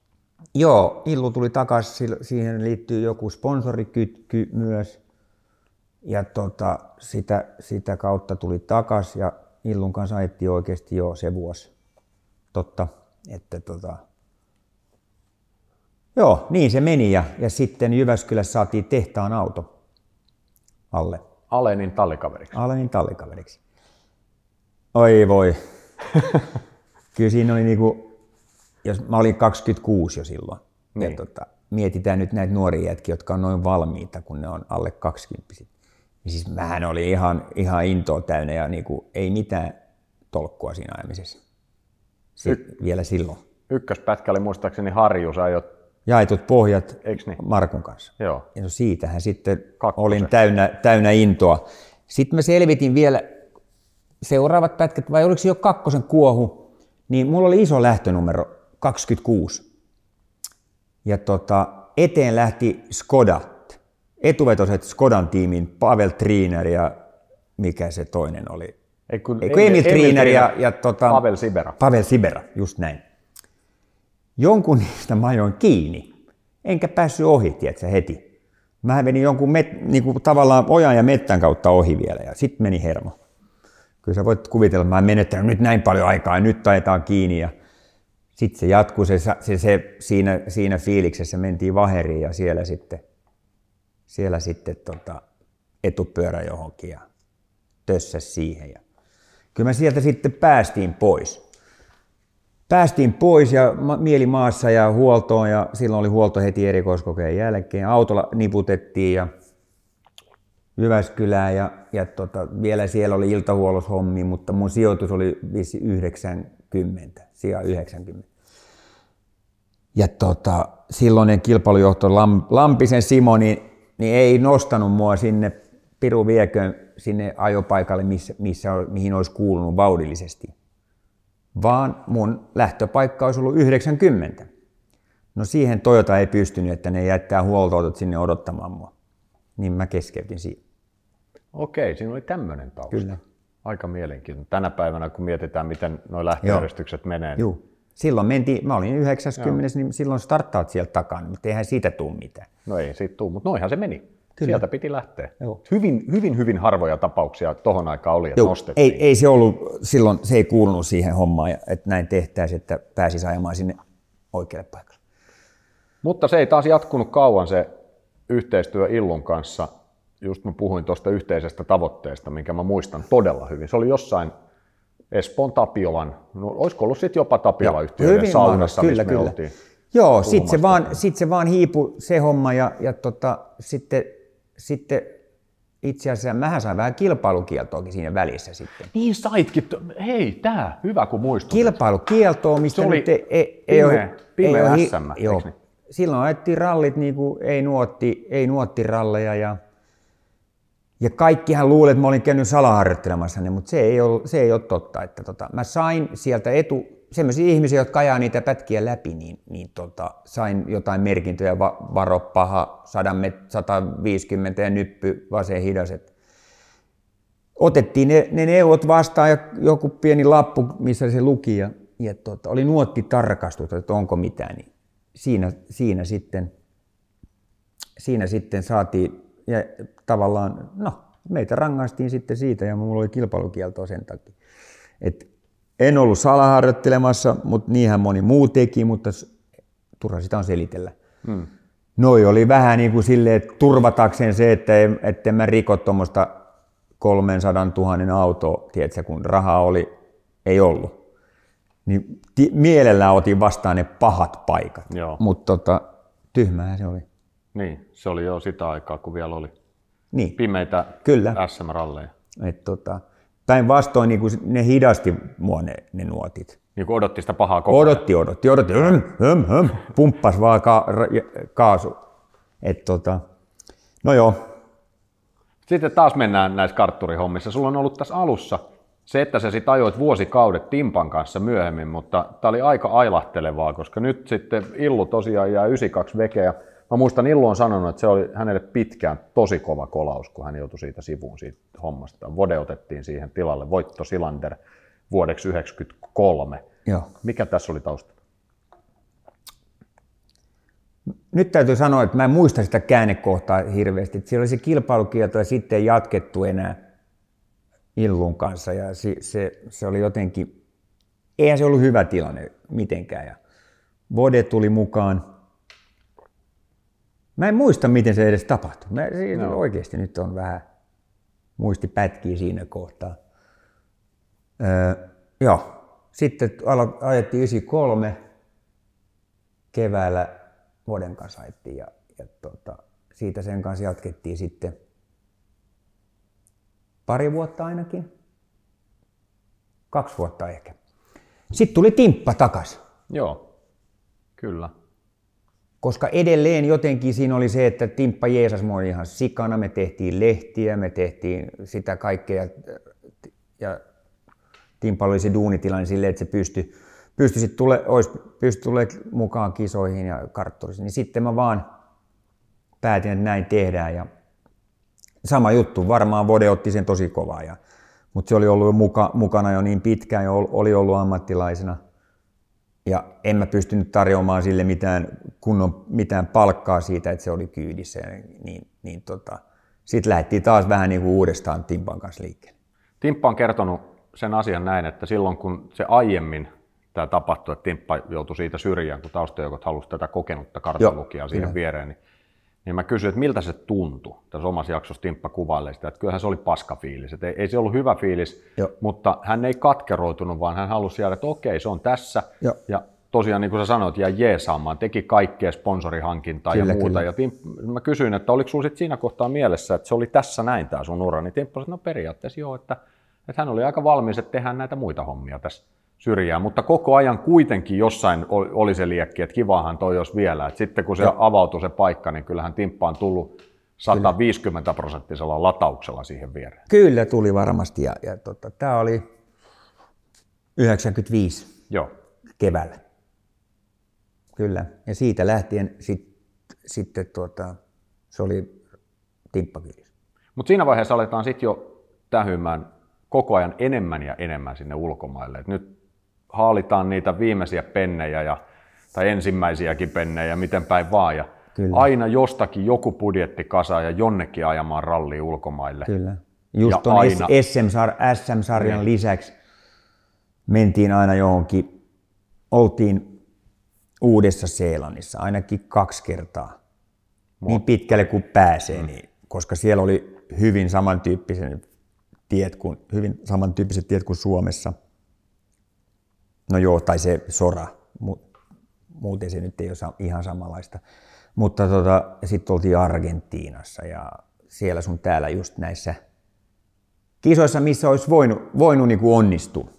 Joo, Illu tuli takaisin, siihen liittyy joku sponsorikytky myös. Ja tota, sitä, sitä kautta tuli takaisin ja Illun kanssa ajettiin oikeasti jo se vuosi. Totta, että tota, Joo, niin se meni ja, ja sitten Jyväskylässä saatiin tehtaan auto alle. Alenin tallikaveriksi. Alenin tallikaveriksi. Oi voi. Kyllä siinä oli niinku, jos mä olin 26 jo silloin. Niin. Ja tota, mietitään nyt näitä nuoria jätkiä, jotka on noin valmiita, kun ne on alle 20 niin siis mähän oli ihan, ihan intoa täynnä ja niinku, ei mitään tolkkua siinä ajamisessa. Si- vielä silloin. Ykköspätkä oli muistaakseni Harju, sä ajot, Jaetut pohjat Eiks niin? Markun kanssa. joo, Ja no siitähän sitten Kakkosen. olin täynnä, täynnä intoa. Sitten mä selvitin vielä seuraavat pätkät, vai oliko se jo kakkosen kuohu, niin mulla oli iso lähtönumero 26. Ja tota, eteen lähti Skoda, etuvetoiset Skodan tiimin Pavel Triner ja mikä se toinen oli? Ei kun, Ei, kun Emil, Triner ja, ja tota, Pavel Sibera. Pavel Sibera, just näin. Jonkun niistä mä ajoin kiinni, enkä päässyt ohi, tiedätkö, heti. Mä menin jonkun met, niin kuin tavallaan ojan ja mettän kautta ohi vielä ja sitten meni hermo. Kyllä sä voit kuvitella, mä en menettänyt nyt näin paljon aikaa ja nyt ajetaan kiinni ja sitten se jatkuu se, se, se siinä, siinä fiiliksessä mentiin vaheriin ja siellä sitten, siellä sitten tota, etupyörä johonkin ja tössäs siihen. Ja kyllä me sieltä sitten päästiin pois. Päästiin pois ja mieli maassa ja huoltoon ja silloin oli huolto heti erikoiskokeen jälkeen. Autolla niputettiin ja Jyväskylään ja, ja tota, vielä siellä oli iltahuolloshommi, mutta mun sijoitus oli vissi 90, sija 90. Ja tota, silloinen kilpailujohto Lam, Lampisen Simo, niin, niin ei nostanut mua sinne Piru vieköön sinne ajopaikalle, missä, missä, mihin olisi kuulunut vauhdillisesti. Vaan mun lähtöpaikka olisi ollut 90. No siihen Toyota ei pystynyt, että ne jättää huoltoautot sinne odottamaan mua. Niin mä keskeytin siinä. Okei, siinä oli tämmöinen tausta. Kyllä. Aika mielenkiintoinen. Tänä päivänä, kun mietitään, miten nuo lähtöjärjestykset menee, niin Juu. Silloin mentiin, mä olin 90, niin silloin starttaat sieltä takana, mutta eihän siitä tule mitään. no ei siitä tule, mutta noihan se meni. Kyllä. Sieltä piti lähteä. Joo. Hyvin, hyvin, hyvin harvoja tapauksia tohon aikaan oli, että Joo, nostettiin. ei, ei se ollut, silloin se ei kuulunut siihen hommaan, että näin tehtäisiin, että pääsisi ajamaan sinne oikealle paikalle. Mutta se ei taas jatkunut kauan se yhteistyö Illun kanssa. Just mä puhuin tuosta yhteisestä tavoitteesta, minkä mä muistan todella hyvin. Se oli jossain Espoon Tapiolan, no, olisiko ollut sitten jopa Tapiola-yhtiöiden saunassa, mahdollista, missä kyllä, me kyllä. oltiin. Joo, sitten se, vaan, sit se vaan hiipui se homma ja, ja tota, sitten, sitten itse asiassa mähän sain vähän kilpailukieltoakin siinä välissä sitten. Niin saitkin, hei tää, hyvä kun muistut. Kilpailukieltoa, mistä Se oli nyt ei, ei, pimeä- ei ole, pimeä ei ole, SM, joo. niin? Silloin ajettiin rallit niin kuin ei, nuotti, ei nuottiralleja ja, ja kaikkihan luulet, että mä olin käynyt salaharjoittelemassa ne, mutta se ei ole, se ei ole totta. Että tota, mä sain sieltä etu, sellaisia ihmisiä, jotka ajaa niitä pätkiä läpi, niin, niin tota, sain jotain merkintöjä, va, varo paha, 100 met, 150 ja nyppy, vasen hidaset. Otettiin ne, ne neuvot vastaan ja joku pieni lappu, missä se luki ja, ja tota, oli nuottitarkastus, että onko mitään. Niin siinä, siinä, sitten, siinä sitten saatiin ja tavallaan, no meitä rangaistiin sitten siitä ja mulla oli kilpailukieltoa sen takia. Et en ollut salaharjoittelemassa, mutta niinhän moni muu teki, mutta turha sitä on selitellä. Hmm. noi oli vähän niin kuin silleen, että turvatakseen se, että en, että mä riko tuommoista 300 000 autoa, tiedätkö, kun rahaa oli, ei ollut. Niin ti- mielellään otin vastaan ne pahat paikat. Mutta tota, tyhmää se oli. Niin, se oli jo sitä aikaa, kun vielä oli Niin, pimeitä Kyllä. SM-ralleja. et tota, päinvastoin niin kuin ne hidasti mua ne, ne nuotit. Niin kuin odotti sitä pahaa koko ajan. Odotti, odotti, odotti, höm, höm, höm, pumppas vaan ka- ra- kaasu. Et tota, no joo, Sitten taas mennään näissä kartturihommissa. Sulla on ollut tässä alussa se, että sä sit ajoit vuosikaudet Timpan kanssa myöhemmin, mutta tämä oli aika ailahtelevaa, koska nyt sitten Illu tosiaan jää 92 vekeä. Mä muistan, Illu on sanonut, että se oli hänelle pitkään tosi kova kolaus, kun hän joutui siitä sivuun siitä hommasta. Vode otettiin siihen tilalle, Voitto Silander vuodeksi 1993. joo. Mikä tässä oli taustalla? Nyt täytyy sanoa, että mä en muista sitä käännekohtaa hirveästi. Että siellä oli se kilpailukielto ja sitten ei jatkettu enää Illun kanssa. Ja se, se, se oli jotenkin, eihän se ollut hyvä tilanne mitenkään. Ja Vode tuli mukaan. Mä en muista, miten se edes tapahtui. Mä, se, Joo. Oikeasti nyt on vähän muisti pätkiä siinä kohtaa. Öö, joo. Sitten alo- ajettiin 93 keväällä vuoden kanssa ajettiin ja, ja tota, siitä sen kanssa jatkettiin sitten pari vuotta ainakin. Kaksi vuotta ehkä. Sitten tuli Timppa takas, Joo, kyllä. Koska edelleen jotenkin siinä oli se, että Timppa Jeesas mua ihan sikana. Me tehtiin lehtiä, me tehtiin sitä kaikkea ja, Timpalla oli se duunitilanne silleen, että se pystyi, pystyi, sit tule, olisi, pystyi mukaan kisoihin ja kartturisiin. Niin sitten mä vaan päätin, että näin tehdään. Ja sama juttu, varmaan Vode otti sen tosi kovaa. Ja, mutta se oli ollut jo muka, mukana jo niin pitkään ja ol- oli ollut ammattilaisena. Ja en mä pystynyt tarjoamaan sille mitään, kunnon, mitään palkkaa siitä, että se oli kyydissä. Niin, niin tota, sitten lähdettiin taas vähän niin kuin uudestaan Timpan kanssa liikkeelle. Timppa on kertonut sen asian näin, että silloin kun se aiemmin tämä tapahtui, että Timppa joutui siitä syrjään, kun taustajoukot halusi tätä kokenutta kartanlukijaa siihen kyllä. viereen, niin, niin mä kysyin, että miltä se tuntui. Tässä omassa jaksossa Timppa kuvailee sitä, että kyllähän se oli paskafiilis. Että ei, ei se ollut hyvä fiilis, Joo. mutta hän ei katkeroitunut, vaan hän halusi jäädä, että okei, se on tässä. Joo. Ja tosiaan, niin kuin sä sanoit, jäi jeesaamaan, teki kaikkea sponsorihankintaa Kyllä, ja muuta. kyllä. Ja Timp- mä kysyin, että oliko sinulla sit siinä kohtaa mielessä, että se oli tässä näin tämä sun ura, niin Timppa sanoi, että no periaatteessa joo, että, että hän oli aika valmis, että tehdään näitä muita hommia tässä syrjään, mutta koko ajan kuitenkin jossain oli se liekki, että kivahan toi jos vielä, että sitten kun se avautui se paikka, niin kyllähän Timppa on tullut 150 prosenttisella latauksella siihen viereen. Kyllä tuli varmasti ja, ja tota, tämä oli 95 Joo. keväällä. Kyllä. Ja siitä lähtien sit, sitten tuota, se oli timppakylis. Mutta siinä vaiheessa aletaan sitten jo tähymään koko ajan enemmän ja enemmän sinne ulkomaille. Et nyt haalitaan niitä viimeisiä pennejä ja, tai ensimmäisiäkin pennejä, miten päin vaan. Ja Kyllä. aina jostakin joku budjetti kasaan ja jonnekin ajamaan ralli ulkomaille. Kyllä. Just Ja SM-sar- SM-sarjan Niin. lisäksi mentiin aina johonkin, oltiin Uudessa Seelannissa ainakin kaksi kertaa. Niin pitkälle kuin pääsee, niin, koska siellä oli hyvin samantyyppisen tiet kuin, hyvin samantyyppiset tiet kuin Suomessa. No joo, tai se sora, mu- muuten se nyt ei ole ihan samanlaista. Mutta tota, sitten oltiin Argentiinassa ja siellä sun täällä just näissä kisoissa, missä olisi voinut, voinut niin kuin onnistua.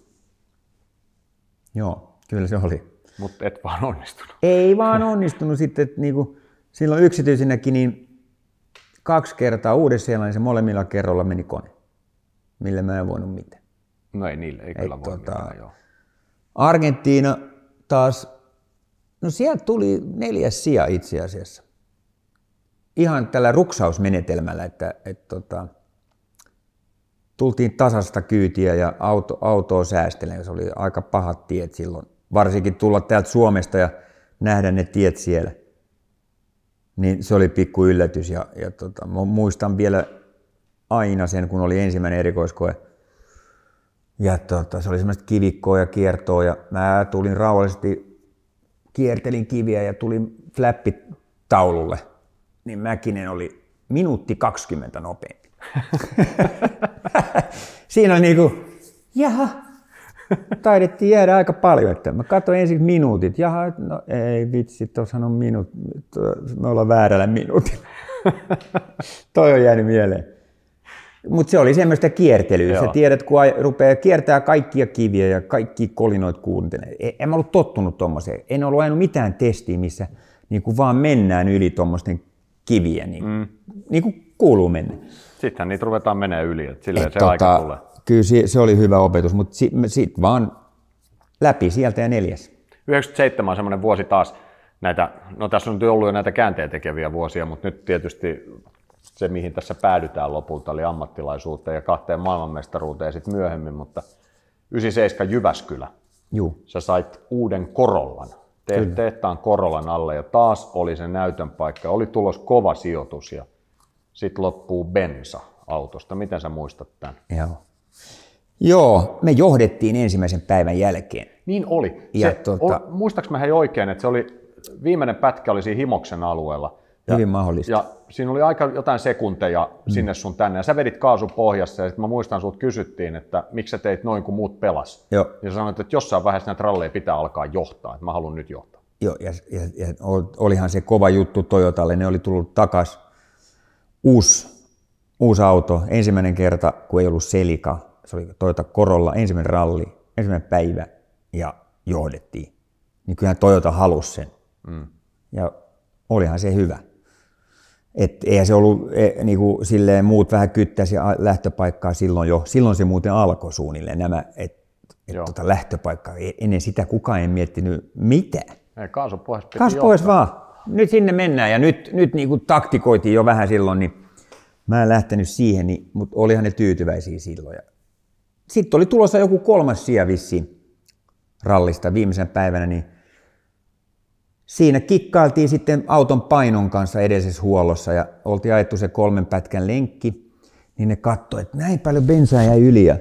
Joo, kyllä se oli. Mutta et vaan onnistunut. Ei vaan onnistunut sitten, että niin kuin silloin yksityisenäkin niin kaksi kertaa uudessa se molemmilla kerroilla meni kone, millä mä en voinut mitään. No ei niille, ei kyllä voi tota- mitään, joo. Argentiina taas, no sieltä tuli neljäs sija itse asiassa. Ihan tällä ruksausmenetelmällä, että, että tota, tultiin tasasta kyytiä ja auto, autoa säästellen. Se oli aika pahat tiet silloin. Varsinkin tulla täältä Suomesta ja nähdä ne tiet siellä. Niin se oli pikku yllätys ja, ja tota, muistan vielä aina sen, kun oli ensimmäinen erikoiskoe. Ja tota, se oli semmoista kivikkoa ja kiertoa ja mä tulin rauhallisesti, kiertelin kiviä ja tulin flappitaululle niin Mäkinen oli minuutti 20 nopeampi. Siinä on niinku, jaha, taidettiin jäädä aika paljon. Että mä katsoin ensin minuutit. Jaha, no ei vitsi, tuossahan on minuut, me ollaan väärällä minuutilla. Toi on jäänyt mieleen. Mutta se oli semmoista kiertelyä. Sä tiedät, kun rupeaa kiertää kaikkia kiviä ja kaikki kolinoit kuuntelee. E, en mä ollut tottunut tuommoiseen. En ollut ajanut mitään testiä, missä niin kuin vaan mennään yli tuommoisten kiviä, niin, mm. niin kuin kuuluu mennä. Sittenhän niitä ruvetaan menee yli, että silleen Et se tota, aika tulee. Kyllä se, se oli hyvä opetus, mutta sitten sit vaan läpi sieltä ja neljäs. 97 on semmoinen vuosi taas, näitä, no tässä on ollut jo näitä käänteen tekeviä vuosia, mutta nyt tietysti se, mihin tässä päädytään lopulta, oli ammattilaisuuteen ja kahteen maailmanmestaruuteen sitten myöhemmin, mutta 97 Jyväskylä. Juu. Sä sait uuden Korollan. Te, tehtaan Korollan alle ja taas oli se näytön paikka. Oli tulos kova sijoitus ja sitten loppuu bensa autosta. Miten sä muistat tämän? Joo. Joo, me johdettiin ensimmäisen päivän jälkeen. Niin oli. Ja se, tuota... muistaaks mä hei oikein, että se oli, viimeinen pätkä oli siinä Himoksen alueella. Ja, Hyvin mahdollista. Ja siinä oli aika jotain sekunteja mm. sinne sun tänne. Ja sä vedit kaasu pohjassa ja sitten mä muistan, sut kysyttiin, että miksi sä teit noin kuin muut pelas. Joo. Ja sä sanoit, että jossain vaiheessa näitä ralleja pitää alkaa johtaa, että mä haluan nyt johtaa. Joo, ja, ja, ja olihan se kova juttu Toyotalle. Ne oli tullut takas uusi, uusi auto. Ensimmäinen kerta, kun ei ollut Selika. Se oli Toyota Corolla, ensimmäinen ralli, ensimmäinen päivä ja johdettiin. Niin kyllähän Toyota halusi sen. Mm. Ja olihan se hyvä. Et eihän se ollut e, niin kuin, silleen, muut vähän kyttäisi lähtöpaikkaa silloin jo. Silloin se muuten alkoi suunnilleen nämä, että et, tota lähtöpaikkaa. E, ennen sitä kukaan ei miettinyt mitään. Ei, kaasu pois Kaasu pois vaan. Nyt sinne mennään ja nyt, nyt niin kuin taktikoitiin jo vähän silloin, niin mä en lähtenyt siihen, niin, mutta olihan ne tyytyväisiä silloin. Sitten oli tulossa joku kolmas sija rallista viimeisen päivänä, niin siinä kikkailtiin sitten auton painon kanssa edellisessä huollossa ja oltiin ajettu se kolmen pätkän lenkki, niin ne katsoi, että näin paljon bensaa jäi yli ja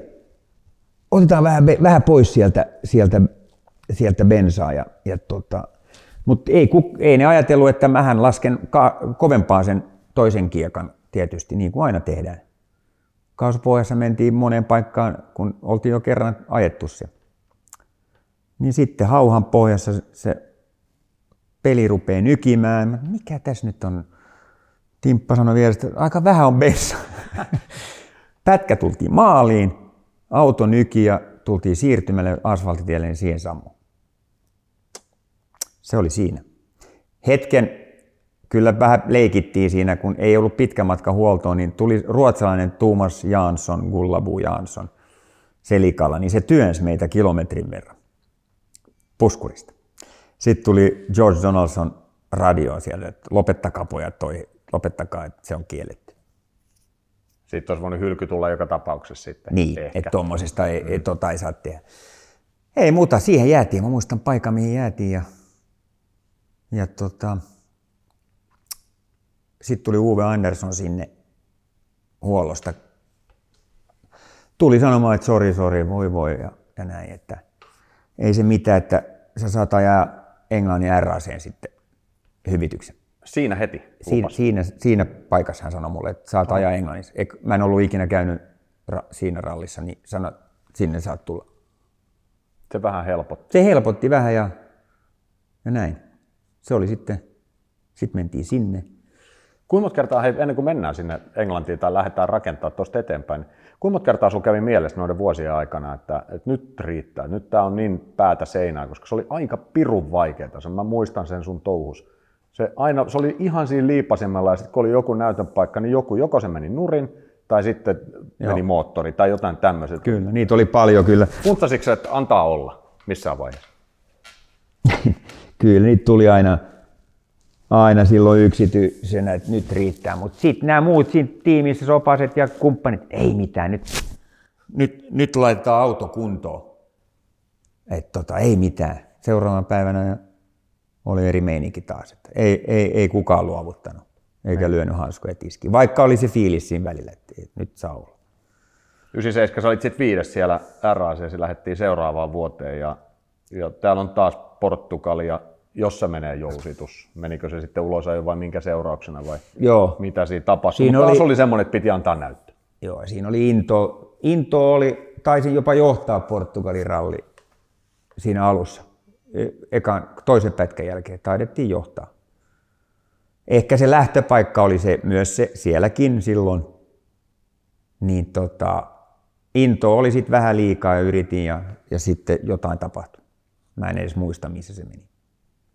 otetaan vähän, vähän pois sieltä, sieltä, sieltä bensaa. Ja, ja tota, mutta ei, ei ne ajatellut, että mähän lasken ka- kovempaa sen toisen kiekan tietysti, niin kuin aina tehdään. Kaasupohjassa mentiin moneen paikkaan, kun oltiin jo kerran ajettu se. Niin sitten hauhan pohjassa se peli rupeaa nykimään. Mikä tässä nyt on? Timppa sanoi vielä, että aika vähän on bensa. Pätkä tultiin maaliin, auto nyki ja tultiin siirtymälle asfaltitielle, niin siihen sammu. Se oli siinä. Hetken kyllä vähän leikittiin siinä, kun ei ollut pitkä matka huoltoon, niin tuli ruotsalainen Thomas Jansson, Gullabu Jansson, selikalla, niin se työnsi meitä kilometrin verran puskurista. Sitten tuli George Donaldson radio sieltä, että lopettakaa pojat toi, lopettakaa, että se on kielletty. Sitten olisi voinut hylky tulla joka tapauksessa sitten. Niin, että tuommoisesta ei, ei, tota ei saa tehdä. Ei muuta, siihen jäätiin. Mä muistan paikan, mihin jäätiin. Ja, ja tota, sitten tuli Uwe Andersson sinne huollosta. Tuli sanomaan, että sori, sori, voi voi ja, ja näin, että ei se mitään, että sä saat ajaa Englannin RACen sitten hyvityksen. Siinä heti? Siinä, siinä, siinä paikassa hän sanoi mulle, että saat oh. ajaa Englannissa. Mä en ollut ikinä käynyt ra- siinä rallissa, niin sano, sinne saat tulla. Se vähän helpotti. Se helpotti vähän ja, ja näin. Se oli sitten, sitten mentiin sinne. Kuinka monta kertaa, hei, ennen kuin mennään sinne Englantiin tai lähdetään rakentamaan tuosta eteenpäin, niin kuinka monta kertaa sinulla kävi mielessä noiden vuosien aikana, että, että nyt riittää, nyt tämä on niin päätä seinää, koska se oli aika pirun vaikeaa. Mä muistan sen sun touhus. Se, aina, se oli ihan siinä liipasemmalla ja sitten kun oli joku näytön paikka, niin joku, joko se meni nurin tai sitten Joo. meni moottori tai jotain tämmöistä. Kyllä, niitä oli paljon kyllä. Muuttasitko että antaa olla missään vaiheessa? kyllä, niitä tuli aina, aina silloin yksityisenä, että nyt riittää. Mutta sitten nämä muut siinä tiimissä, sopaset ja kumppanit, ei mitään, nyt, nyt, nyt laitetaan auto kuntoon. Että tota, ei mitään. Seuraavan päivänä oli eri meininki taas. Että ei, ei, ei kukaan luovuttanut, eikä ei. lyönyt hanskoja tiskiin. Vaikka oli se fiilis siinä välillä, että, nyt saa olla. 97 sä olit sitten viides siellä RAC, lähdettiin seuraavaan vuoteen ja, ja täällä on taas Portugali ja jos se menee jousitus? Menikö se sitten ulos vai minkä seurauksena vai Joo. mitä siinä tapahtui? Siinä Mutta oli- oli semmoinen, että piti antaa näyttö. Joo, siinä oli into. Into oli, taisin jopa johtaa Portugalin ralli siinä alussa. E- Ekan, toisen pätkän jälkeen taidettiin johtaa. Ehkä se lähtöpaikka oli se, myös se sielläkin silloin. Niin tota, into oli sitten vähän liikaa ja yritin ja, ja sitten jotain tapahtui. Mä en edes muista, missä se meni.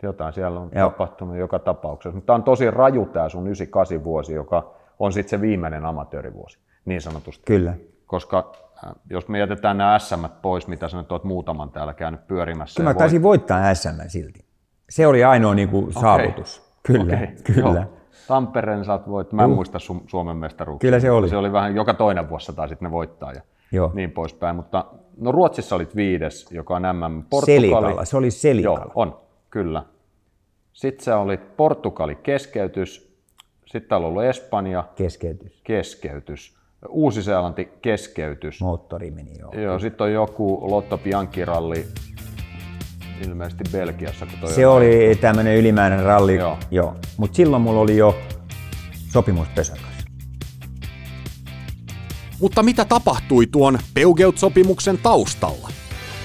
Jotain siellä on Joo. tapahtunut joka tapauksessa. Mutta tämä on tosi raju tämä sun 98 vuosi, joka on sitten se viimeinen amatöörivuosi, niin sanotusti. Kyllä. Koska äh, jos me jätetään nämä SM pois, mitä sä nyt oot muutaman täällä käynyt pyörimässä. Kyllä mä taisin voittaa SM silti. Se oli ainoa niin kuin, saavutus. Kyllä, Okei, kyllä. Joo. Tampereen saat voit, mä en muista su- Suomen mestaruuksia. Kyllä se oli. Se oli vähän joka toinen vuosi taisit ne voittaa ja Joo. niin poispäin. Mutta no Ruotsissa olit viides, joka on MM. Portugali. Selikalla, se oli Selikalla. Joo, on, kyllä. Sitten sä olit Portugali keskeytys, sitten täällä on ollut Espanja Keskeytys. keskeytys, Uusi-Seelanti keskeytys. Moottori meni joo. Joo, sitten on joku Lotto Bianchi-ralli, ilmeisesti Belgiassa. Kun toi Se on- oli tämmöinen ylimääräinen ralli, Joo. joo. mutta silloin mulla oli jo sopimus kanssa. Mutta mitä tapahtui tuon Peugeot-sopimuksen taustalla?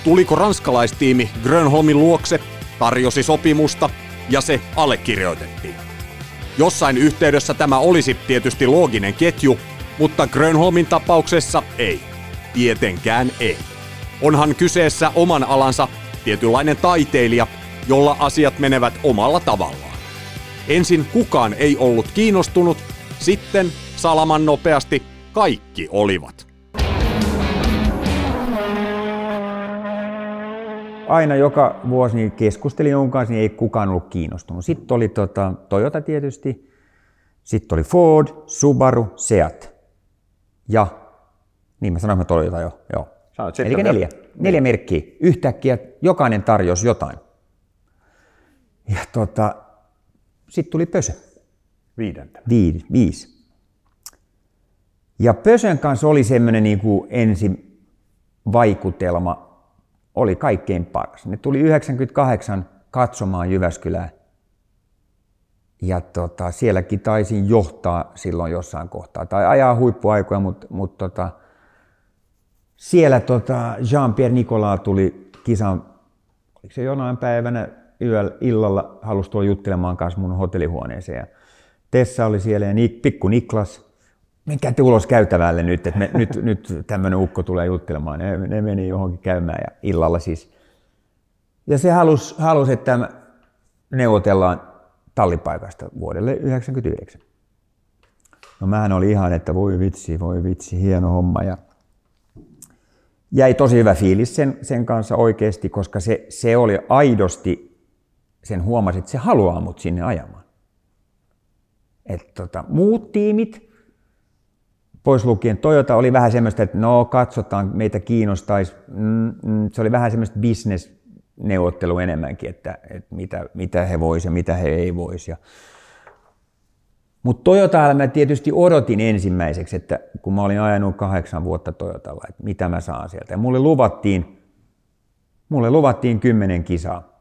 Tuliko ranskalaistiimi Grönholmin luokse, tarjosi sopimusta ja se allekirjoitettiin? Jossain yhteydessä tämä olisi tietysti looginen ketju, mutta Grönholmin tapauksessa ei. Tietenkään ei. Onhan kyseessä oman alansa tietynlainen taiteilija, jolla asiat menevät omalla tavallaan. Ensin kukaan ei ollut kiinnostunut, sitten salaman nopeasti kaikki olivat. Aina joka vuosi niin keskustelin jonkun kanssa, niin ei kukaan ollut kiinnostunut. Sitten oli tota, Toyota tietysti, sitten oli Ford, Subaru, Seat ja, niin mä sanoin, että Toyota jo, joo. Sanoit Eli neljä, vielä- neljä merkkiä. Yhtäkkiä jokainen tarjosi jotain. Ja tota, sitten tuli Pösö. Viidentenä. Viisi. viisi. Ja Pösön kanssa oli semmoinen niin ensin vaikutelma, oli kaikkein paras. Ne tuli 98 katsomaan Jyväskylää. Ja tota, sielläkin taisin johtaa silloin jossain kohtaa, tai ajaa huippuaikoja, mutta mut tota, siellä tota Jean-Pierre Nicolas tuli kisan, oliko se jonain päivänä yöllä, illalla halusi tulla juttelemaan kanssa mun hotellihuoneeseen. Ja Tessa oli siellä ja Nik, pikku Niklas, menkää te ulos käytävälle nyt, että me, nyt, nyt tämmöinen ukko tulee juttelemaan. Ne, ne meni johonkin käymään ja illalla siis. Ja se halusi, halusi että neuvotellaan tallipaikasta vuodelle 1999. No mähän oli ihan, että voi vitsi, voi vitsi, hieno homma. Ja jäi tosi hyvä fiilis sen, sen kanssa oikeasti, koska se, se oli aidosti, sen huomasi, että se haluaa mut sinne ajamaan. Et tota, muut tiimit, pois lukien Toyota, oli vähän semmoista, että no katsotaan, meitä kiinnostaisi. Mm, mm, se oli vähän semmoista bisnesneuvottelu enemmänkin, että, että mitä, mitä he vois ja mitä he ei vois. Ja... Mutta Toyotalla mä tietysti odotin ensimmäiseksi, että kun mä olin ajanut kahdeksan vuotta Toyotalla, että mitä mä saan sieltä. Ja mulle luvattiin, mulle luvattiin kymmenen kisaa.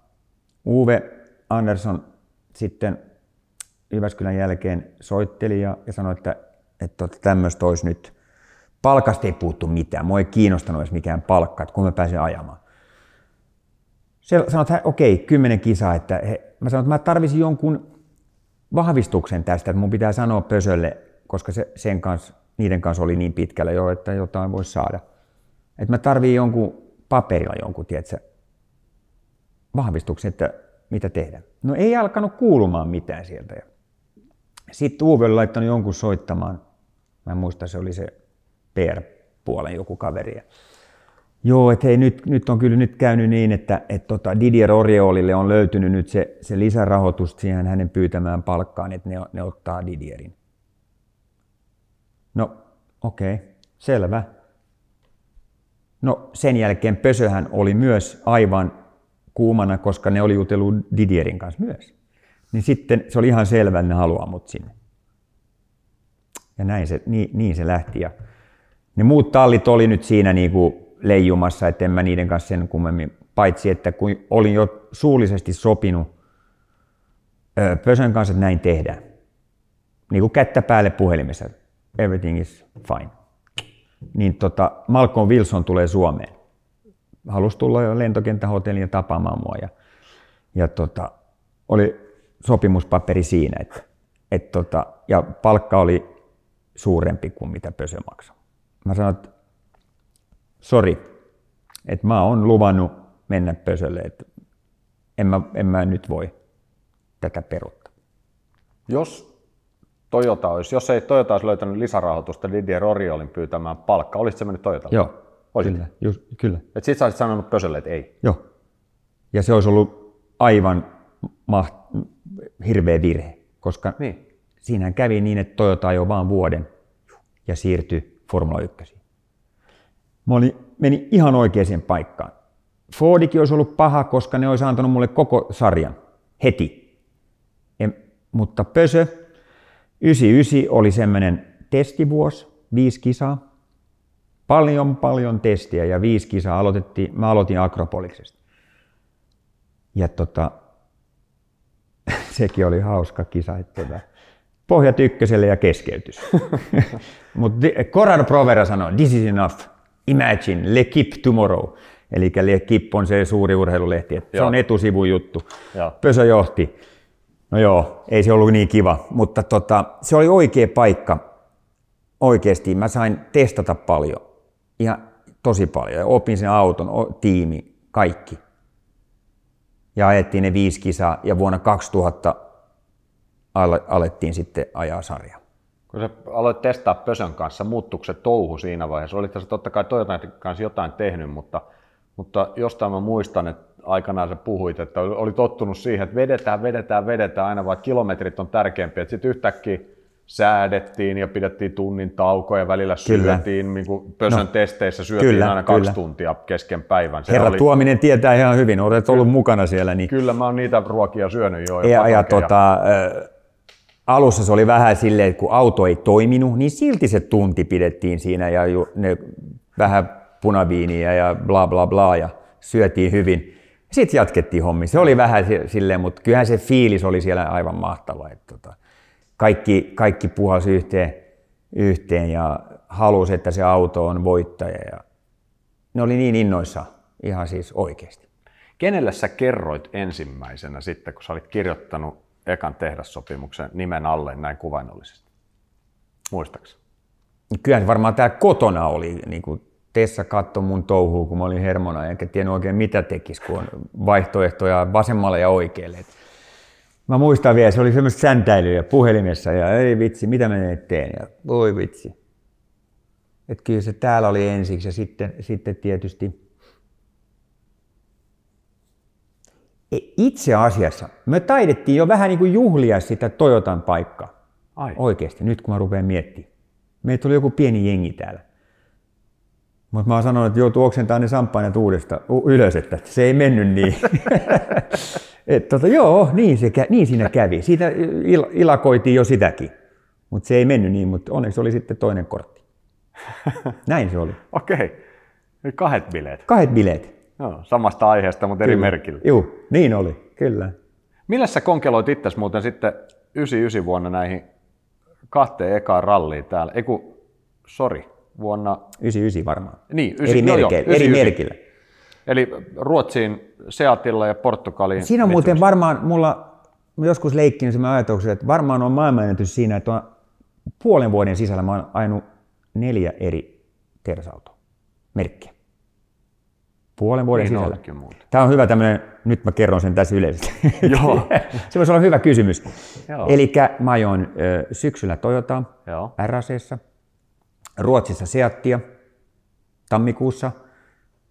Uwe Andersson sitten Jyväskylän jälkeen soitteli ja, ja sanoi, että, että tämmöistä olisi nyt. Palkasta ei puuttu mitään. Mua ei kiinnostanut edes mikään palkka, että kun mä pääsen ajamaan. Se sanoi, että okei, kymmenen kisaa. Että he, mä sanoin, että mä tarvisin jonkun vahvistuksen tästä, että mun pitää sanoa Pösölle, koska se, sen kanssa, niiden kanssa oli niin pitkällä jo, että jotain voisi saada. Että mä tarviin jonkun paperilla jonkun, tiedätkö, vahvistuksen, että mitä tehdä. No ei alkanut kuulumaan mitään sieltä. Sitten Uwe oli laittanut jonkun soittamaan. Mä en muista, se oli se PR-puolen joku kaveri. Joo, että hei, nyt, nyt on kyllä nyt käynyt niin, että, että tota Didier Oriolille on löytynyt nyt se, se lisärahoitus siihen hänen pyytämään palkkaan, että ne, ne ottaa Didierin. No, okei, okay, selvä. No sen jälkeen Pösöhän oli myös aivan kuumana, koska ne oli jutellut Didierin kanssa myös. Niin sitten se oli ihan selvä, että ne haluaa mut sinne. Ja näin se, niin, niin se lähti. Ja ne muut tallit oli nyt siinä niin kuin leijumassa, että en mä niiden kanssa sen kummemmin, paitsi että kun olin jo suullisesti sopinut Pösön kanssa, että näin tehdään. Niin kuin kättä päälle puhelimessa. Everything is fine. Niin tota, Malcolm Wilson tulee Suomeen. Halusi tulla jo lentokenttähotelliin ja tapaamaan mua. Ja, ja tota, oli sopimuspaperi siinä, että, et tota, ja palkka oli suurempi kuin mitä Pösö maksoi. Mä sanoin, että sori, että mä oon luvannut mennä Pösölle, että en mä, en mä nyt voi tätä peruttaa. Jos Toyota olisi, jos ei Toyota olisi löytänyt lisärahoitusta Didier Oriolin pyytämään palkka, olisitko se mennyt Toyotalle? Joo, Olisit? kyllä. Just, kyllä. Et sit sä olisit sanonut Pösölle, että ei. Joo. Ja se olisi ollut aivan maht, hirveä virhe, koska Niin. Siinähän kävi niin, että Toyota ajoi vaan vuoden ja siirtyi Formula 1. Mä olin, meni ihan oikeaan paikkaan. Fordikin olisi ollut paha, koska ne olisi antanut mulle koko sarjan heti. En, mutta Pösö, 99 oli semmoinen testivuosi, viisi kisaa. Paljon, paljon testiä ja viisi kisaa aloitettiin, mä aloitin Akropoliksesta. Ja tota, sekin oli hauska kisa, että pohjat ykköselle ja keskeytys. Mutta Corrado Provera sanoi, this is enough, imagine, L'Equipe tomorrow. Eli L'Equipe on se suuri urheilulehti, että se Joo. on etusivun juttu. Joo. Pösö johti. No joo, ei se ollut niin kiva, mutta tota, se oli oikea paikka. Oikeasti mä sain testata paljon, ihan tosi paljon. Ja opin sen auton, o- tiimi, kaikki. Ja ajettiin ne viisi kisaa ja vuonna 2000 ale- alettiin sitten ajaa sarjaa. Kun sä aloit testaa Pösön kanssa, muuttuiko se touhu siinä vaiheessa? Olit sä totta kai Toyotan kanssa jotain tehnyt, mutta, mutta jostain mä muistan, että aikanaan sä puhuit, että oli tottunut siihen, että vedetään, vedetään, vedetään aina vaan, kilometrit on tärkeämpiä. Sitten yhtäkkiä säädettiin ja pidettiin tunnin taukoja, välillä Kyllä. syötiin, niin kuin Pösön No. testeissä syötiin Kyllä, aina kaksi kyllä. tuntia kesken päivän. Se Herra oli, Tuominen tietää ihan hyvin, olet ollut mukana siellä. Niin Kyllä mä oon niitä ruokia syönyt jo. Ja, ja patokeja. tota, alussa se oli vähän silleen, että kun auto ei toiminut, niin silti se tunti pidettiin siinä ja ju, ne vähän punaviiniä ja bla bla bla ja syötiin hyvin. Sitten jatkettiin hommi. Se oli vähän si- silleen, mutta kyllähän se fiilis oli siellä aivan mahtava. Että tota, kaikki, kaikki puhalsi yhteen, yhteen ja halusi, että se auto on voittaja. Ja ne oli niin innoissaan, ihan siis oikeasti. Kenelle sä kerroit ensimmäisenä sitten, kun sä olit kirjoittanut ekan tehdassopimuksen nimen alle näin kuvainnollisesti? Muistaaksä? Kyllä se varmaan tää kotona oli, niin kuin Tessa katsoi mun touhuu, kun mä olin hermona, enkä tiennyt oikein mitä tekisi, kun on vaihtoehtoja vasemmalle ja oikealle. Et mä muistan vielä, se oli semmoista säntäilyä puhelimessa ja ei vitsi, mitä mä nyt teen ja voi vitsi. Et kyllä se täällä oli ensiksi ja sitten, sitten tietysti E, itse asiassa me taidettiin jo vähän niin kuin juhlia sitä Toyotan paikkaa. Ai. Oikeasti, nyt kun mä rupean miettimään. Meitä tuli joku pieni jengi täällä. Mutta mä oon sanonut, että joutuu oksentamaan ne samppainat uudesta ylös, että se ei mennyt niin. Et tota, joo, niin, se, niin siinä kävi. Siitä il- ilakoitiin jo sitäkin. Mutta se ei mennyt niin, mutta onneksi oli sitten toinen kortti. Näin se oli. Okei. Eli kahdet bileet. Kahdet bileet. Joo, samasta aiheesta, mutta eri merkillä. Joo, niin oli, kyllä. Millä sä konkeloit itse muuten sitten 99 vuonna näihin kahteen ekaan ralliin täällä? Eiku, sori, vuonna... 99 varmaan. Niin, eri, ysi- joo, joo, merkeillä, eri 99. merkillä. Eli Ruotsiin, Seatilla ja Portugaliin. Siinä on muuten varmaan, mulla joskus leikkinyt sen ajatuksen, että varmaan on maailmanennätys siinä, että on puolen vuoden sisällä mä oon neljä eri teräsautoa, merkkiä. Puolen vuoden Niin sisällä. Tämä on hyvä tämmöinen, nyt mä kerron sen tässä yleisesti. Joo. se voisi olla hyvä kysymys. Joo. Eli mä ajoin ö, syksyllä Toyotaa Joo. RACssa, Ruotsissa Seattia tammikuussa,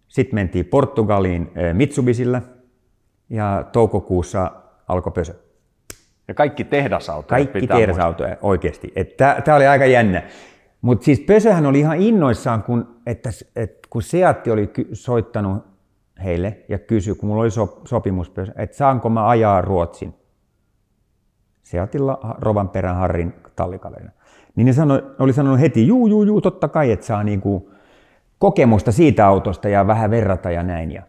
sitten mentiin Portugaliin ö, Mitsubisilla ja toukokuussa alkoi Pösö. Ja kaikki tehdasautot Kaikki pitää tehdasautoja oikeasti. Tämä oli aika jännä. Mutta siis Pösöhän oli ihan innoissaan, kun, että, että kun Seatti oli ky- soittanut heille ja kysyi, kun mulla oli so, sopimus, että saanko mä ajaa Ruotsin. Seatilla Rovanperän Harrin tallikaverina. Niin ne sanoi, oli sanonut heti, juu, juu, juu, totta kai, että saa niinku kokemusta siitä autosta ja vähän verrata ja näin. Ja,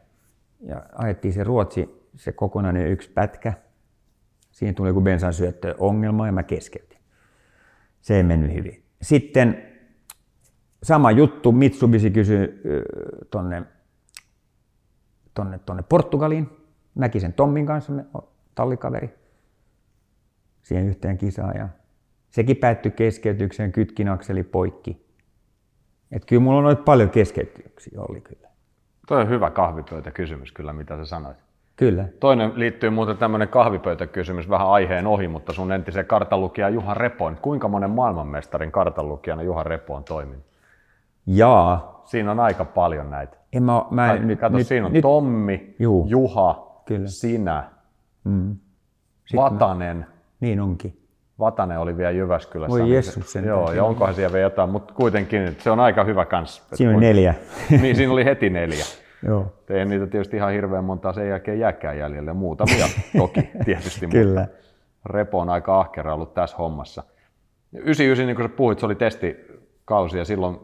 ja ajettiin se Ruotsi, se kokonainen yksi pätkä. Siinä tuli joku bensan ongelma ja mä keskeytin. Se ei mennyt hyvin. Sitten sama juttu, Mitsubishi kysyi tonne, tonne, tonne Portugaliin. Mäkisen Tommin kanssa, tallikaveri, siihen yhteen kisaan. Ja sekin päättyi keskeytykseen, kytkin akseli poikki. Et kyllä mulla on noita paljon keskeytyksiä oli kyllä. Toi on hyvä kahvipöytäkysymys kyllä, mitä sä sanoit. Kyllä. Toinen liittyy muuten tämmöinen kahvipöytäkysymys vähän aiheen ohi, mutta sun entisen kartanlukija Juha Repoin. Kuinka monen maailmanmestarin kartanlukijana Juha Repo on toiminut? Jaa. Siinä on aika paljon näitä. En mä, mä Kato, nyt, Kato, nyt, siinä on nyt, Tommi, Juu. Juha, Kyllä. sinä, Mm. Vatanen. Niin onkin. Vatanen oli vielä Jyväskylässä. Voi niin Jessus se, sentään. Joo, ja onkohan siellä vielä jotain, mutta kuitenkin se on aika hyvä kans. Siinä oli neljä. Niin, siinä oli heti neljä. Joo. Ei niitä tietysti ihan hirveän montaa sen jälkeen jääkään jäljelle. Muutamia toki tietysti, Kyllä. mutta Repo on aika ahkera ollut tässä hommassa. 99, niin kuin sä puhuit, se oli testikausi ja silloin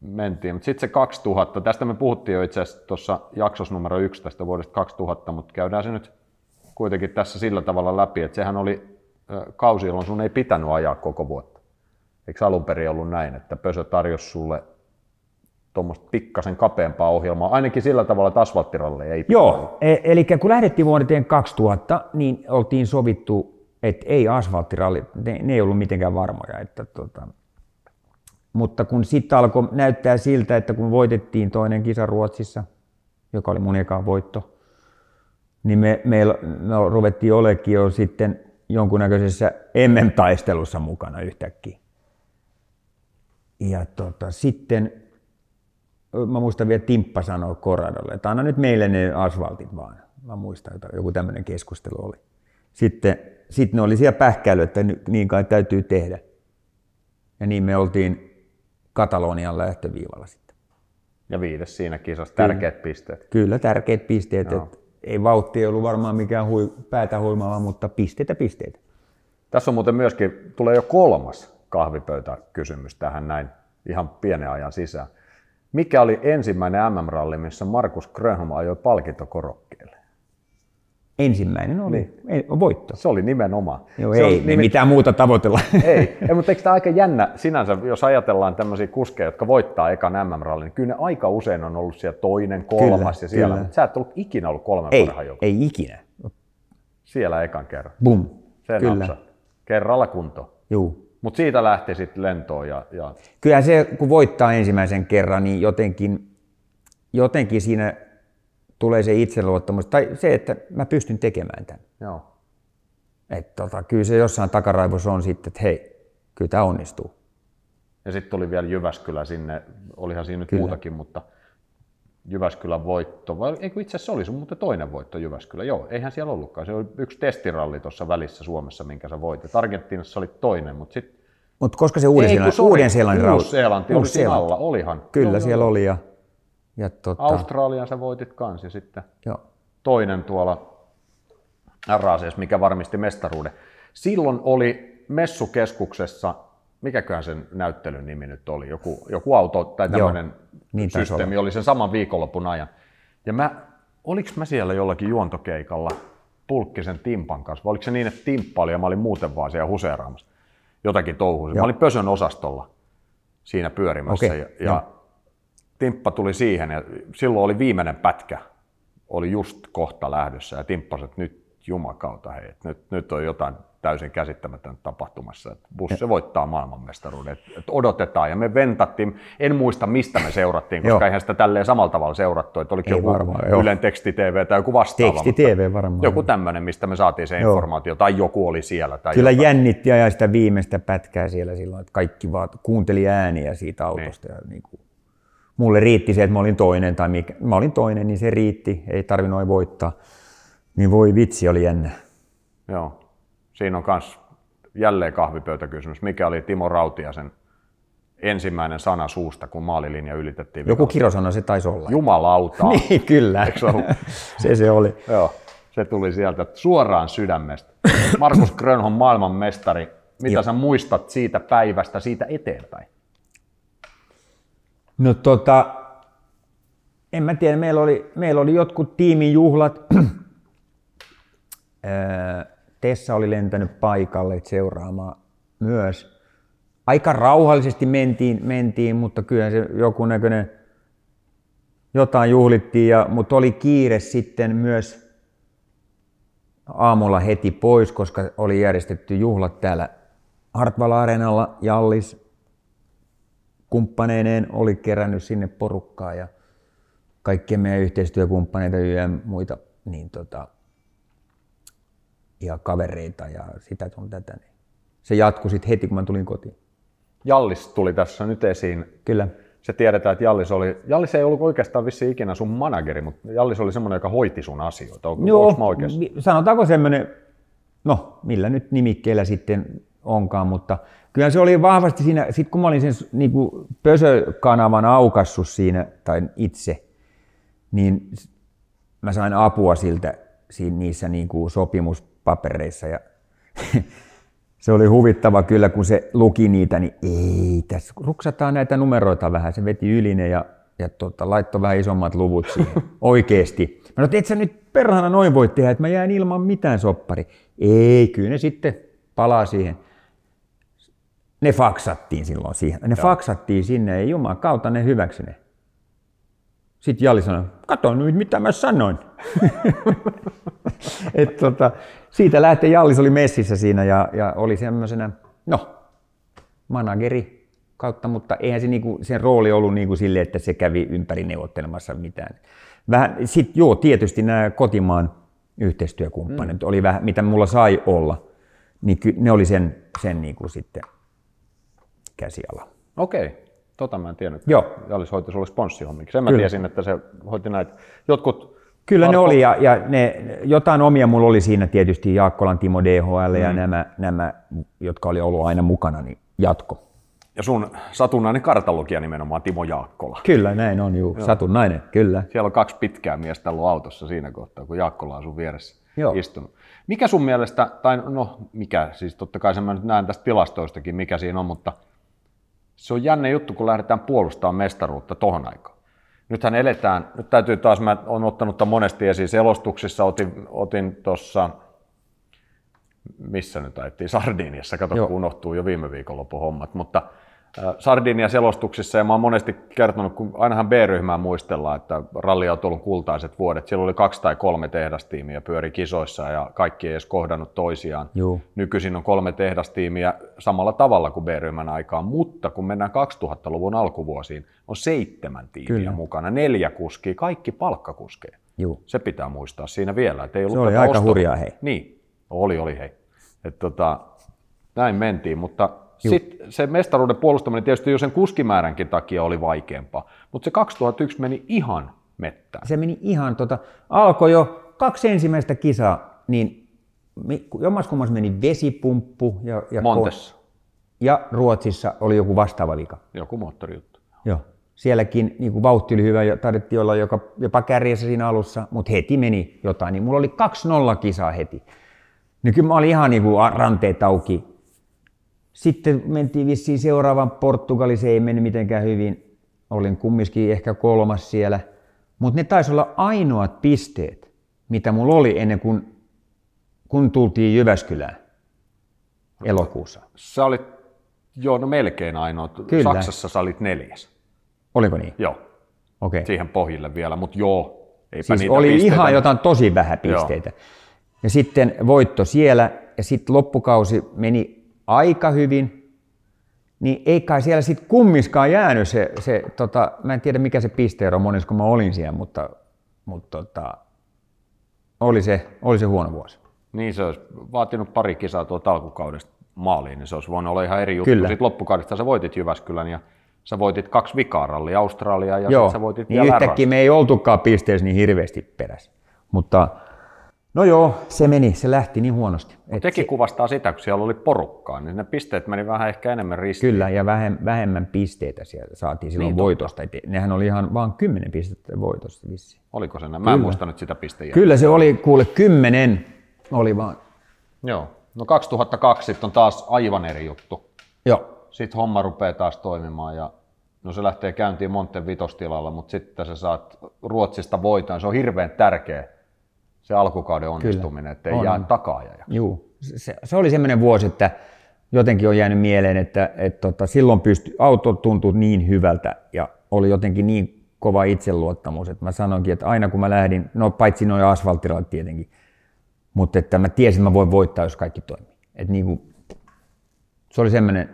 mentiin. Mutta sitten se 2000, tästä me puhuttiin jo itse asiassa tuossa jaksossa numero yksi tästä vuodesta 2000, mutta käydään se nyt kuitenkin tässä sillä tavalla läpi, että sehän oli kausi, jolloin sun ei pitänyt ajaa koko vuotta. Eikö alun perin ollut näin, että Pösö tarjosi sulle tuommoista pikkasen kapeampaa ohjelmaa, ainakin sillä tavalla, että asfalttiralle ei Joo, e- eli kun lähdettiin vuoteen 2000, niin oltiin sovittu, että ei asfalttiralli, ne, ne ei ollut mitenkään varmoja. Että tota, mutta kun sitten alkoi näyttää siltä, että kun voitettiin toinen kisa Ruotsissa, joka oli mun eka voitto, niin me, me, me ruvettiin olekin jo sitten jonkunnäköisessä MM-taistelussa mukana yhtäkkiä. Ja tota, sitten mä muistan vielä Timppa sanoi Koradolle, että anna nyt meille ne asfaltit vaan. Mä muistan, että joku tämmöinen keskustelu oli. Sitten, sitten ne oli siellä pähkäily, että niin kai täytyy tehdä. Ja niin me oltiin Katalonian lähtöviivalla sitten. Ja viides siinä kisassa, tärkeät pisteet. Kyllä tärkeät pisteet, Joo. että ei vauhti ollut varmaan mikään hui, päätä huimaava, mutta pisteitä pisteitä. Tässä on muuten myöskin, tulee jo kolmas kahvipöytäkysymys tähän näin ihan pienen ajan sisään. Mikä oli ensimmäinen MM-ralli, missä Markus Grönholm ajoi palkintokorokkeelle? Ensimmäinen oli niin. voitto. Se oli nimenomaan. Joo, se ei on me mitään muuta tavoitella. Ei, ei mutta eikö tämä aika jännä sinänsä, jos ajatellaan tämmöisiä kuskeja, jotka voittaa ekan MM-rallin, niin kyllä ne aika usein on ollut siellä toinen, kolmas Kyllä, ja siellä. kyllä. Sä et ollut ikinä ollut kolmen ei, parhaan ei ikinä. Siellä ekan kerran. Bum. Se Kyllä. napsat. Kerralla kunto. Juu. Mutta siitä lähti sitten lentoon ja, ja Kyllä se, kun voittaa ensimmäisen kerran, niin jotenkin, jotenkin siinä tulee se itseluottamus. Tai se, että mä pystyn tekemään tämän. joo. Et tota, kyllä se jossain takaraivossa on sitten, että hei, kyllä tämä onnistuu. Ja sitten tuli vielä Jyväskylä sinne, olihan siinä nyt Kyllä. muutakin, mutta Jyväskylän voitto, vai eikö itse asiassa oli sun muuten toinen voitto Jyväskylä? Joo, eihän siellä ollutkaan. Se oli yksi testiralli tuossa välissä Suomessa, minkä sä voitit. Argentiinassa oli toinen, mutta sitten... Mutta koska se Uuden-Seelannin uuden seelannin Uusi-Seelanti oli siinä alla, olihan. Kyllä Joo, siellä joo. oli. Ja, ja tota, Australian sä voitit kans ja sitten joo. toinen tuolla RACS, mikä varmisti mestaruuden. Silloin oli messukeskuksessa, mikäköhän sen näyttelyn nimi nyt oli, joku, joku auto tai tämmöinen niin systeemi oli sen saman viikonlopun ajan. Ja mä, oliks mä siellä jollakin juontokeikalla Pulkkisen Timpan kanssa, vai oliko se niin, että Timppa oli ja mä olin muuten vaan siellä huseeraamassa. Jotakin touhuja. Mä olin Pösön osastolla siinä pyörimässä Okei, ja, ja Timppa tuli siihen ja silloin oli viimeinen pätkä, oli just kohta lähdössä ja Timppa sanoi, että nyt jumakauta hei, että nyt, nyt on jotain täysin käsittämätöntä tapahtumassa, että Busse voittaa maailmanmestaruuden, että, että odotetaan ja me ventattiin, en muista mistä me seurattiin, koska Joo. eihän sitä tälleen samalla tavalla seurattu, että oliko Ei joku varmaan, joo. Ylen teksti-TV tai joku vastaava. Teksti mutta TV varmaan. Joku tämmöinen, mistä me saatiin se Joo. informaatio, tai joku oli siellä. Tai Kyllä jotain. jännitti ajaa sitä viimeistä pätkää siellä silloin, että kaikki vaan kuunteli ääniä siitä autosta. Ja niin kuin, mulle riitti se, että mä olin toinen, tai mikä, mä olin toinen, niin se riitti, ei tarvinnut voittaa. Niin voi vitsi, oli jännä. Joo. Siinä on myös jälleen kahvipöytäkysymys. Mikä oli Timo Rautiasen ensimmäinen sana suusta, kun maalilinja ylitettiin? Joku kirosana se taisi olla. Jumalauta. Niin, kyllä. Se se se oli. Joo, se tuli sieltä suoraan sydämestä. Markus Grönholm, maailmanmestari. Mitä Joo. sä muistat siitä päivästä, siitä eteenpäin? No tota, en mä tiedä, meillä oli, meillä oli jotkut tiimin juhlat. Öö, Tessa oli lentänyt paikalle seuraamaan myös. Aika rauhallisesti mentiin, mentiin mutta kyllä se joku näköinen jotain juhlittiin, ja, mutta oli kiire sitten myös aamulla heti pois, koska oli järjestetty juhlat täällä Hartwall Areenalla. Jallis kumppaneineen oli kerännyt sinne porukkaa ja kaikkien meidän yhteistyökumppaneita ja muita niin tota, ja kavereita ja sitä sun tätä. Niin se jatkui sitten heti, kun mä tulin kotiin. Jallis tuli tässä nyt esiin. Kyllä. Se tiedetään, että Jallis, oli, Jallis ei ollut oikeastaan vissi ikinä sun manageri, mutta Jallis oli semmoinen, joka hoiti sun asioita. Onko, Joo, mä sanotaanko semmoinen, no millä nyt nimikkeellä sitten onkaan, mutta kyllä se oli vahvasti siinä, sit kun mä olin sen niin kuin Pösö-kanavan aukassut siinä, tai itse, niin mä sain apua siltä siinä, niissä niin kuin sopimuspapereissa ja se oli huvittava kyllä, kun se luki niitä, niin ei, tässä ruksataan näitä numeroita vähän. Se veti yline ja, ja tota, laittoi vähän isommat luvut siihen. Oikeesti. Mä sanoin, et sä nyt perhana noin voi tehdä, että mä jään ilman mitään soppari. Ei, kyllä ne sitten palaa siihen. Ne faksattiin silloin siihen. Ne Joo. faksattiin sinne ja Jumalan kautta ne hyväksy ne. Sitten Jali sanoi, kato nyt mitä mä sanoin. Et tota, siitä lähtien Jallis oli messissä siinä ja, ja oli semmoisena, no, manageri kautta, mutta eihän se niinku, sen rooli ollut niinku sille, että se kävi ympäri neuvottelemassa mitään. Vähän, sit joo, tietysti nämä kotimaan yhteistyökumppanit mm. oli vähän, mitä mulla sai olla, niin ky, ne oli sen, sen niinku sitten käsiala. Okei. Okay. Tota mä en tiennyt. Joo. Jallis hoiti sulle sponssihommiksi. Sen mä Kyllä. tiesin, että se hoiti näitä. Jotkut Kyllä Marko... ne oli, ja, ja ne, jotain omia mulla oli siinä tietysti Jaakkolan Timo DHL ja mm. nämä, nämä, jotka oli ollut aina mukana, niin jatko. Ja sun satunnainen kartalogija nimenomaan Timo Jaakkola. Kyllä, näin on, juu. Joo. Satunnainen, kyllä. Siellä on kaksi pitkää miestä ollut autossa siinä kohtaa, kun Jaakkola on sun vieressä Joo. istunut. Mikä sun mielestä, tai no mikä, siis totta kai sen mä nyt näen tästä tilastoistakin, mikä siinä on, mutta se on jänne juttu, kun lähdetään puolustamaan mestaruutta tohon aikaan nythän eletään, nyt täytyy taas, mä olen ottanut tämän monesti esiin, selostuksissa otin, otin tuossa, missä nyt ajettiin, Sardiniassa, kato Joo. kun unohtuu jo viime viikonlopun hommat, mutta Sardinia selostuksissa ja mä oon monesti kertonut, kun ainahan B-ryhmää muistellaan, että ralliautoilun kultaiset vuodet, siellä oli kaksi tai kolme tehdastiimiä pyöri kisoissa ja kaikki ei edes kohdannut toisiaan. Joo. Nykyisin on kolme tehdastiimiä samalla tavalla kuin B-ryhmän aikaan, mutta kun mennään 2000-luvun alkuvuosiin, on seitsemän tiimiä Kyllä. mukana, neljä kuskia, kaikki palkkakuskeja. Joo. Se pitää muistaa siinä vielä. Että ei ollut Se oli aika hurjaa hei. Niin, oli, oli hei. Et tota, näin mentiin, mutta sitten se mestaruuden puolustaminen tietysti jo sen kuskimääränkin takia oli vaikeampaa, mutta se 2001 meni ihan mettään. Se meni ihan, tota, alkoi jo kaksi ensimmäistä kisaa, niin jommaskummas meni vesipumppu. Ja, ja Montessa. Ja Ruotsissa oli joku vastaava liika. Joku moottorijuttu. Joo. Sielläkin niin kuin vauhti oli hyvä ja taidettiin olla joka, jopa kärjessä siinä alussa, mutta heti meni jotain. Niin mulla oli 2-0 kisaa heti. Niin kyllä mä olin ihan niin kuin ranteet auki sitten mentiin vissiin seuraavan Portugali, se ei mennyt mitenkään hyvin. Olin kumminkin ehkä kolmas siellä. Mutta ne taisi olla ainoat pisteet, mitä mulla oli ennen kuin kun tultiin Jyväskylään elokuussa. Sä olit, joo, no melkein ainoa. Kyllä. Saksassa sä olit neljäs. Oliko niin? Joo. Okay. Siihen pohjille vielä, mutta joo, eipä siis niitä oli pisteitä. ihan jotain tosi vähän pisteitä. Joo. Ja sitten voitto siellä, ja sitten loppukausi meni aika hyvin, niin ei kai siellä sitten kummiskaan jäänyt se, se tota, mä en tiedä mikä se pisteero monissa, kun mä olin siellä, mutta, mutta tota, oli, se, oli se huono vuosi. Niin se olisi vaatinut pari kisaa tuolta alkukaudesta maaliin, niin se olisi voinut olla ihan eri juttu. Kyllä. Sitten loppukaudesta sä voitit Jyväskylän ja sä voitit kaksi vikarallia Australiaa ja Joo, sä voitit niin vielä yhtäkkiä me ei oltukaan pisteessä niin hirveästi perässä. Mutta No joo, se meni, se lähti niin huonosti. No tekin se... kuvastaa sitä, kun siellä oli porukkaa, niin ne pisteet meni vähän ehkä enemmän ristiin. Kyllä, ja vähemmän pisteitä sieltä saatiin silloin niin, voitosta. Totta. Nehän oli ihan vain kymmenen pistettä voitosta vissi. Oliko se näin? Mä en muistanut sitä pisteen Kyllä se oli, kuule, kymmenen oli vaan. Joo. No 2002 sitten on taas aivan eri juttu. Joo. Sitten homma rupeaa taas toimimaan ja no se lähtee käyntiin Monten vitostilalla, mutta sitten sä saat Ruotsista voiton. Se on hirveän tärkeä se alkukauden onnistuminen, että ei jää takaajaja. Joo, se, se oli semmoinen vuosi, että jotenkin on jäänyt mieleen, että, että tota, silloin pystyi, auto tuntui niin hyvältä ja oli jotenkin niin kova itseluottamus, että mä sanoinkin, että aina kun mä lähdin, no paitsi noin asfalttiraat tietenkin, mutta että mä tiesin, että mä voin voittaa, jos kaikki toimii. että niin kuin, se oli semmoinen,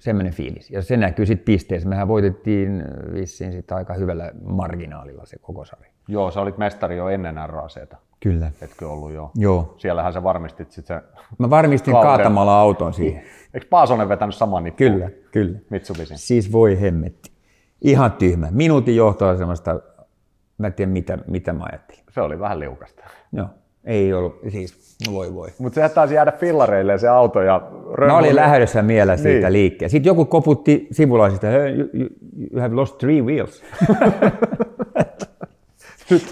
semmoinen fiilis. Ja se näkyy sitten pisteessä. Mehän voitettiin vissiin sit aika hyvällä marginaalilla se koko sarja. Joo, sä olit mestari jo ennen RACta. Kyllä. Etkö ollut jo? Joo. Siellähän sä varmistit sitten se... Mä varmistin kauden. kaatamalla auton siihen. Eikö Paasonen vetänyt saman nippuun? Kyllä, kyllä. Mitsubisin. Siis voi hemmetti. Ihan tyhmä. Minuutin johtoasemasta, mä en tiedä mitä, mitä mä ajattelin. Se oli vähän liukasta. Joo. Ei ollut, siis voi voi. Mutta sehän taisi jäädä fillareille se auto ja Mä olin lähdössä mielessä siitä niin. liikkeelle. Sitten joku koputti sivulaisista, hey, you, you, you have lost three wheels.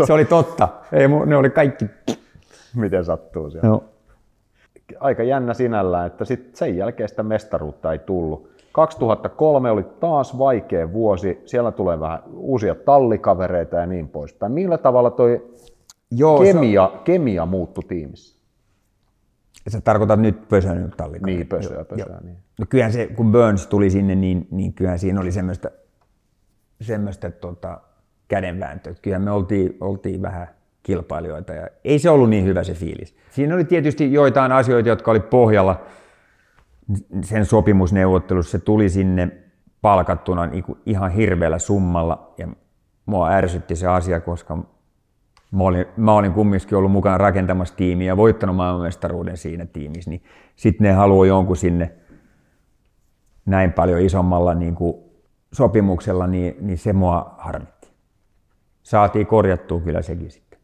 se oli totta. Ei, ne oli kaikki. Miten sattuu siellä. No. Aika jännä sinällään, että sit sen jälkeen sitä mestaruutta ei tullut. 2003 oli taas vaikea vuosi, siellä tulee vähän uusia tallikavereita ja niin poispäin. Millä tavalla toi Joo, kemia, se... kemia muuttui tiimissä? Sä tarkoitat nyt Pösön tallikavereita? Niin, Pösöä, Pösöä. Niin. No kyllähän se, kun Burns tuli sinne, niin, niin kyllähän siinä oli semmoista, semmoista tota, kädenvääntöä. Kyllähän me oltiin, oltiin vähän kilpailijoita ja ei se ollut niin hyvä se fiilis. Siinä oli tietysti joitain asioita, jotka oli pohjalla sen sopimusneuvottelussa. Se tuli sinne palkattuna niin ihan hirveällä summalla ja mua ärsytti se asia, koska mä olin, mä olin kumminkin ollut mukana rakentamassa tiimiä ja voittanut maailmanmestaruuden siinä tiimissä, niin sitten ne haluaa jonkun sinne näin paljon isommalla niin kuin sopimuksella, niin, niin se mua harmitti. Saatiin korjattua kyllä sekin sitten.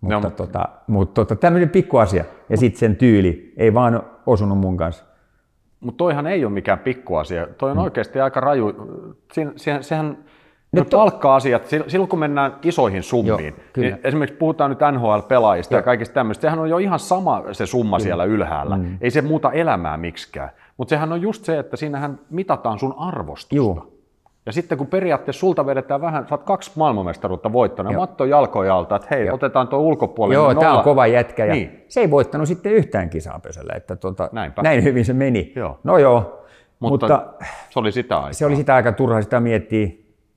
Mutta, no. tota, mutta tota, tämmöinen pikku asia. Ja sitten sen tyyli ei vaan osunut mun kanssa. Mutta toihan ei ole mikään pikkuasia. Toi on hmm. oikeasti aika raju. Siin, sehän, sehän nyt to... palkka-asiat, silloin kun mennään isoihin summiin, Joo, niin esimerkiksi puhutaan nyt NHL-pelaajista Joo. ja kaikista tämmöistä, sehän on jo ihan sama se summa kyllä. siellä ylhäällä. Mm. Ei se muuta elämää miksikään. Mutta sehän on just se, että siinähän mitataan sun arvostusta. Joo. Ja sitten kun periaatteessa sulta vedetään vähän, sä oot kaksi maailmanmestaruutta voittanut, Joo. Matto jalkoja alta, että hei, Joo. otetaan tuo ulkopuolelle. Joo, tämä on kova jätkä. Ja niin. Se ei voittanut sitten yhtään kisaa pösöllä, että tuota, näin hyvin se meni. Joo. No joo, mutta, mutta, se oli sitä aikaa. Se oli sitä aika turha sitä miettiä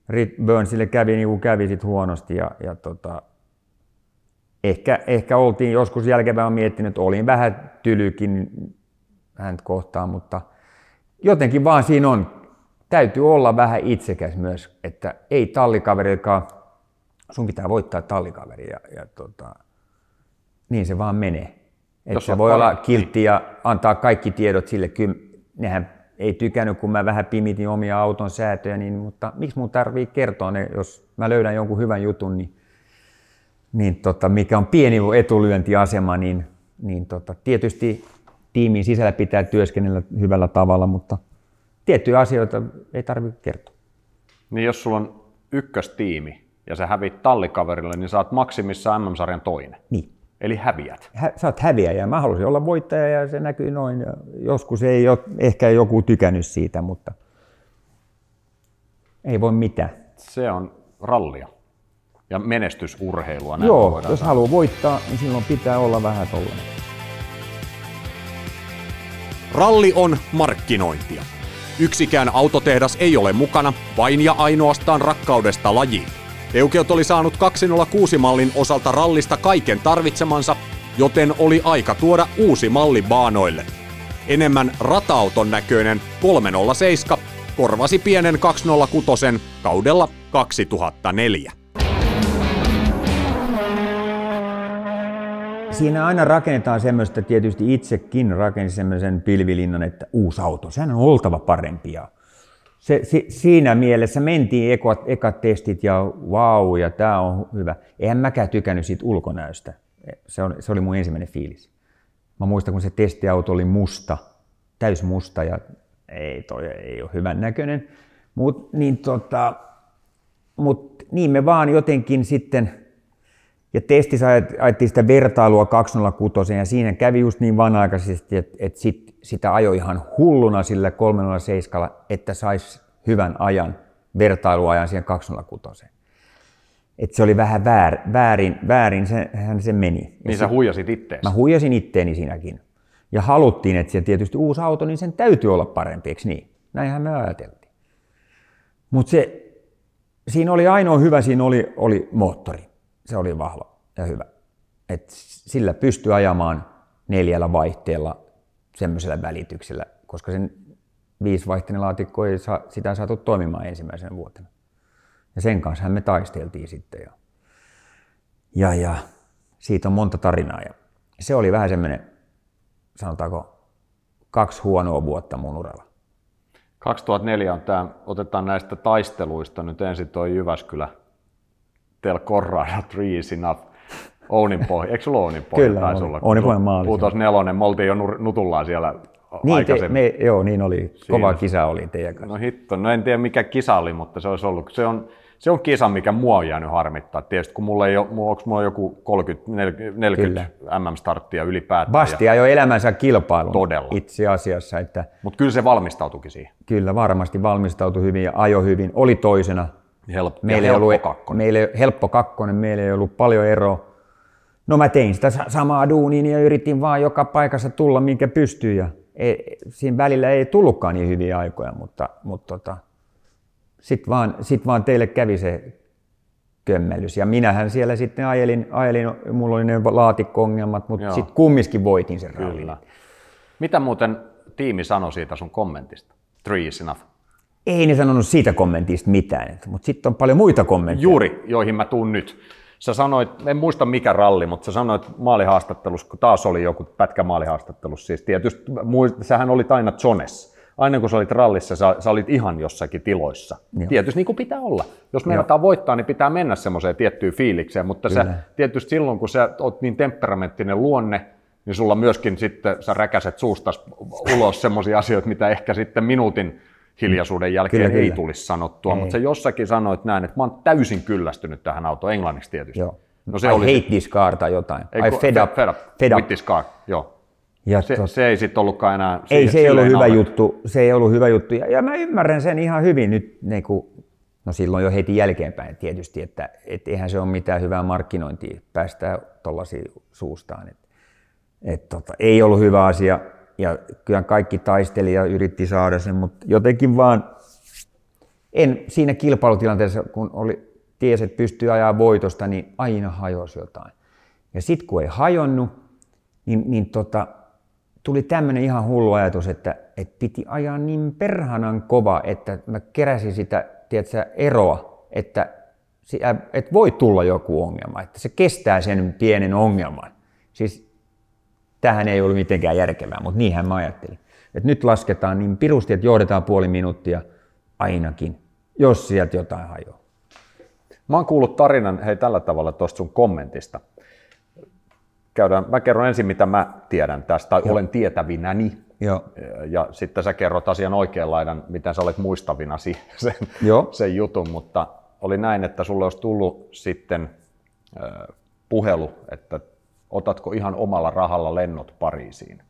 Rick Burnsille kävi niin kuin kävi sit huonosti ja, ja tota, ehkä, ehkä oltiin joskus jälkeenpäin miettinyt, että olin vähän tylykin häntä kohtaan, mutta jotenkin vaan siinä on, täytyy olla vähän itsekäs myös, että ei tallikaveri, joka sun pitää voittaa tallikaveri ja, ja tota, niin se vaan menee. Että se voi olla kiltti ja antaa kaikki tiedot sille, kyllä nehän ei tykännyt, kun mä vähän pimitin omia auton säätöjä, niin, mutta miksi mun tarvii kertoa ne, jos mä löydän jonkun hyvän jutun, niin, niin tota, mikä on pieni etulyöntiasema, niin, niin tota, tietysti tiimin sisällä pitää työskennellä hyvällä tavalla, mutta tiettyjä asioita ei tarvitse kertoa. Niin jos sulla on ykköstiimi ja sä hävit tallikaverille, niin saat maksimissa MM-sarjan toinen. Niin. Eli häviät. Hä, sä oot häviäjä. Mä halusin olla voittaja ja se näkyy noin. Ja joskus ei ole ehkä joku tykännyt siitä, mutta ei voi mitään. Se on rallia ja menestysurheilua. Joo, jos haluaa voittaa, niin silloin pitää olla vähän tollainen. Ralli on markkinointia. Yksikään autotehdas ei ole mukana vain ja ainoastaan rakkaudesta lajiin. Eukeot oli saanut 206-mallin osalta rallista kaiken tarvitsemansa, joten oli aika tuoda uusi malli baanoille. Enemmän ratauton näköinen 307 korvasi pienen 206 kaudella 2004. Siinä aina rakennetaan semmoista, tietysti itsekin rakensin semmoisen pilvilinnan, että uusi auto, sehän on oltava parempi ja se, si, siinä mielessä mentiin ekat, ekat testit ja vau, ja tämä on hyvä. Eihän mäkään tykännyt siitä ulkonäöstä. Se oli, se oli mun ensimmäinen fiilis. Mä muistan, kun se testiauto oli musta, täys musta, ja ei, toi ei ole hyvän näköinen. Mut, niin, tota, mut, niin me vaan jotenkin sitten, ja testissä ajettiin sitä vertailua 206, ja siinä kävi just niin vanha-aikaisesti, että, että sit sitä ajoi ihan hulluna sillä 307, että saisi hyvän ajan, vertailuajan siihen 206. Et se oli vähän väär, väärin, väärin se, hän se meni. Niin sä huijasit itteesi? Mä huijasin itteeni siinäkin. Ja haluttiin, että siellä tietysti uusi auto, niin sen täytyy olla parempi, eikö niin? Näinhän me ajateltiin. Mutta se, siinä oli ainoa hyvä, siinä oli, oli moottori. Se oli vahva ja hyvä. Et sillä pystyi ajamaan neljällä vaihteella semmoisella välityksellä, koska sen viisivaihteinen laatikko ei saa, sitä saatu toimimaan ensimmäisenä vuotena. Ja sen kanssa me taisteltiin sitten. Ja, ja, ja siitä on monta tarinaa. Ja se oli vähän semmoinen, sanotaanko, kaksi huonoa vuotta mun uralla. 2004 on tämä, otetaan näistä taisteluista nyt ensin tuo Jyväskylä, Tel Corrado, Three is Enough, Ounin pohja. Eikö sulla Ounin pohja? Kyllä, taisi olla. Ounin pohjan maali. Puutos nelonen, me oltiin jo nutullaan siellä niin, te, me, joo, niin oli. Kova kisa oli teidän kanssa. No hitto, no en tiedä mikä kisa oli, mutta se olisi ollut. Se on, se on kisa, mikä mua on jäänyt harmittaa. Tietysti kun mulla ei ole, onko mulla joku 30, 40 MM-starttia ylipäätään. Bastia jo elämänsä kilpailun Todella. itse asiassa. Että Mutta kyllä se valmistautuikin siihen. Kyllä, varmasti valmistautui hyvin ja ajo hyvin. Oli toisena. Help, meillä helppo ollut, kakkonen. Meillä helppo kakkonen, meillä ei ollut paljon eroa. No mä tein sitä samaa duunia ja yritin vaan joka paikassa tulla, minkä pystyy. Ja ei, siinä välillä ei tullutkaan niin hyviä aikoja, mutta, mutta tota, sitten vaan, sit vaan teille kävi se kömmellys. Ja minähän siellä sitten ajelin, ajelin mulla oli ne laatikko-ongelmat, mutta sitten kumminkin voitin sen rallin. Mitä muuten tiimi sanoi siitä sun kommentista? Three is enough. Ei ne sanonut siitä kommentista mitään, mutta sitten on paljon muita kommentteja. Juuri, joihin mä tuun nyt. Sä sanoit, en muista mikä ralli, mutta sä sanoit maalihaastattelussa, kun taas oli joku pätkä maalihaastattelussa, siis tietysti, sähän oli aina Jones. Aina kun sä olit rallissa, sä, sä olit ihan jossakin tiloissa. Joo. Tietysti niin kuin pitää olla. Jos meinataan voittaa, niin pitää mennä semmoiseen tiettyyn fiilikseen, mutta sä, tietysti silloin, kun sä oot niin temperamenttinen luonne, niin sulla myöskin sitten sä räkäset suustas ulos semmoisia asioita, mitä ehkä sitten minuutin hiljaisuuden jälkeen kyllä, ei kyllä. tulisi sanottua, ei. mutta sä jossakin sanoit näin, että mä oon täysin kyllästynyt tähän autoon, englanniksi tietysti. Joo. No se I oli hate this car tai jotain. Ei, I fed up, fed up, fed up. with this car, joo. Ja se, tot... se ei sitten ollutkaan enää... Ei se ei ollut hyvä juttu, se ei ollut hyvä juttu. Ja, ja mä ymmärrän sen ihan hyvin nyt, niin kuin, no silloin jo heti jälkeenpäin tietysti, että et eihän se ole mitään hyvää markkinointia päästää tuollaisia suustaan. Et, et, tota, ei ollut hyvä asia ja kyllä kaikki taisteli ja yritti saada sen, mutta jotenkin vaan en siinä kilpailutilanteessa, kun oli, ties, että pystyy ajaa voitosta, niin aina hajosi jotain. Ja sitten kun ei hajonnut, niin, niin tota, tuli tämmöinen ihan hullu ajatus, että, että piti ajaa niin perhanan kova, että mä keräsin sitä tiedätkö, eroa, että, että voi tulla joku ongelma, että se kestää sen pienen ongelman. Siis tähän ei ollut mitenkään järkevää, mutta niinhän mä ajattelin. Että nyt lasketaan niin pirusti, että johdetaan puoli minuuttia ainakin, jos sieltä jotain hajoaa. Mä oon kuullut tarinan, hei tällä tavalla tuosta sun kommentista. Käydään, mä kerron ensin, mitä mä tiedän tästä, tai Joo. olen tietävinäni. Joo. Ja sitten sä kerrot asian oikean laidan, miten sä olet muistavinasi sen, Joo. sen jutun, mutta oli näin, että sulle olisi tullut sitten puhelu, että otatko ihan omalla rahalla lennot Pariisiin.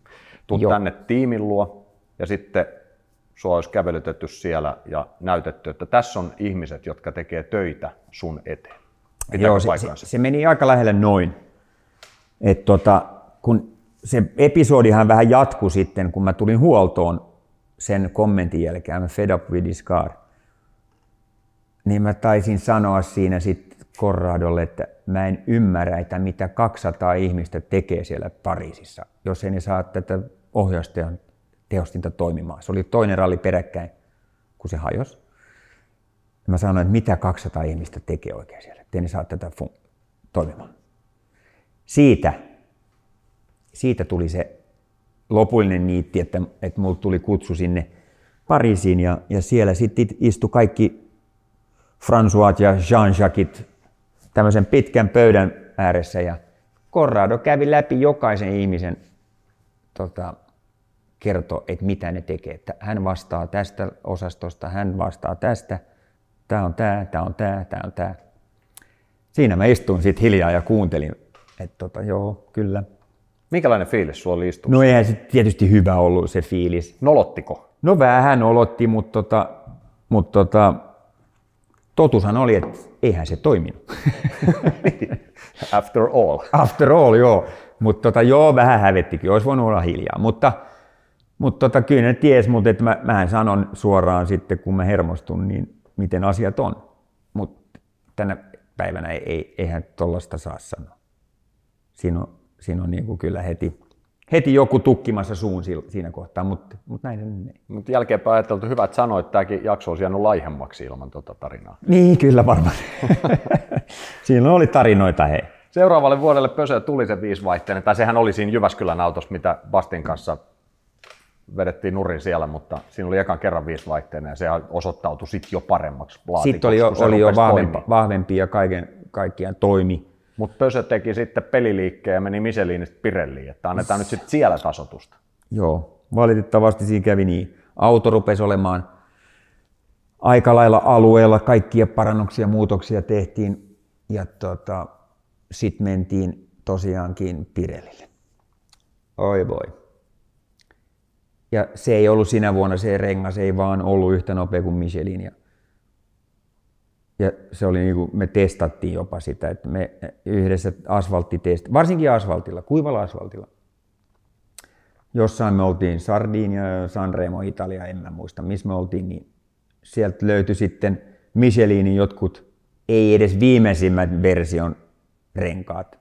Tuut Joo. tänne tiimin luo ja sitten sua olisi kävelytetty siellä ja näytetty, että tässä on ihmiset, jotka tekee töitä sun eteen. Pitääkö Joo, se, se, se, meni aika lähelle noin. Et tota, kun se episodihan vähän jatkui sitten, kun mä tulin huoltoon sen kommentin jälkeen, I'm fed up with this car, niin mä taisin sanoa siinä sitten Corradolle, että mä en ymmärrä, että mitä 200 ihmistä tekee siellä Pariisissa, jos ei ne saa tätä ohjausteon tehostinta toimimaan. Se oli toinen ralli peräkkäin, kun se hajosi. Mä sanoin, että mitä 200 ihmistä tekee oikein siellä, ettei ne saa tätä fun- toimimaan. Siitä, siitä tuli se lopullinen niitti, että, että mulla tuli kutsu sinne Pariisiin ja, ja siellä sitten istui kaikki François ja Jean-Jacques tämmöisen pitkän pöydän ääressä ja Corrado kävi läpi jokaisen ihmisen tota, kertoo, että mitä ne tekee. Että hän vastaa tästä osastosta, hän vastaa tästä, tämä on tämä, tämä on tämä, tämä on tämä. Siinä mä istuin sitten hiljaa ja kuuntelin, että tota, joo, kyllä. Minkälainen fiilis sulla oli istumassa? No eihän se tietysti hyvä ollut se fiilis. Nolottiko? No vähän olotti, mutta, tota, mutta tota, totushan oli, että eihän se toiminut. After all. After all, joo. Mutta tota, joo, vähän hävettikin, olisi voinut olla hiljaa. Mutta, mutta tota, kyllä ne ties, mutta että mä, mähän sanon suoraan sitten, kun mä hermostun, niin miten asiat on. Mutta tänä päivänä ei, ei, eihän tuollaista saa sanoa. Siinä on, siinä on niin kuin kyllä heti, heti joku tukkimassa suun siinä kohtaa, mutta, mutta näin menee. Mutta jälkeenpäin ajateltu hyvä, että sanoit, että tämäkin jakso olisi jäänyt laihemmaksi ilman tuota tarinaa. Niin, kyllä varmaan. siinä oli tarinoita, hei. Seuraavalle vuodelle Pösö tuli se viisivaihteinen, tai sehän oli siinä Jyväskylän autossa, mitä Bastin kanssa vedettiin nurin siellä, mutta siinä oli ekan kerran viisivaihteinen ja se osoittautui sitten jo paremmaksi Sitten oli jo, oli jo vahvempi, vahvempi ja kaiken kaikkiaan toimi. Mutta Pösö teki sitten peliliikkeen ja meni Michelinistä Pirelliin, että annetaan nyt sitten siellä tasotusta. Joo, valitettavasti siinä kävi niin. Auto rupesi olemaan aika lailla alueella, kaikkia parannuksia, muutoksia tehtiin ja tota, sitten mentiin tosiaankin Pirellille. Oi voi. Ja se ei ollut sinä vuonna, se rengas ei vaan ollut yhtä nopea kuin Michelin. Ja, ja se oli niin kuin, me testattiin jopa sitä, että me yhdessä asfalttitesti, varsinkin asfaltilla, kuivalla asfaltilla. Jossain me oltiin Sardinia Sanremo Italia, en mä muista missä me oltiin, niin sieltä löytyi sitten Michelinin jotkut, ei edes viimeisimmät version renkaat.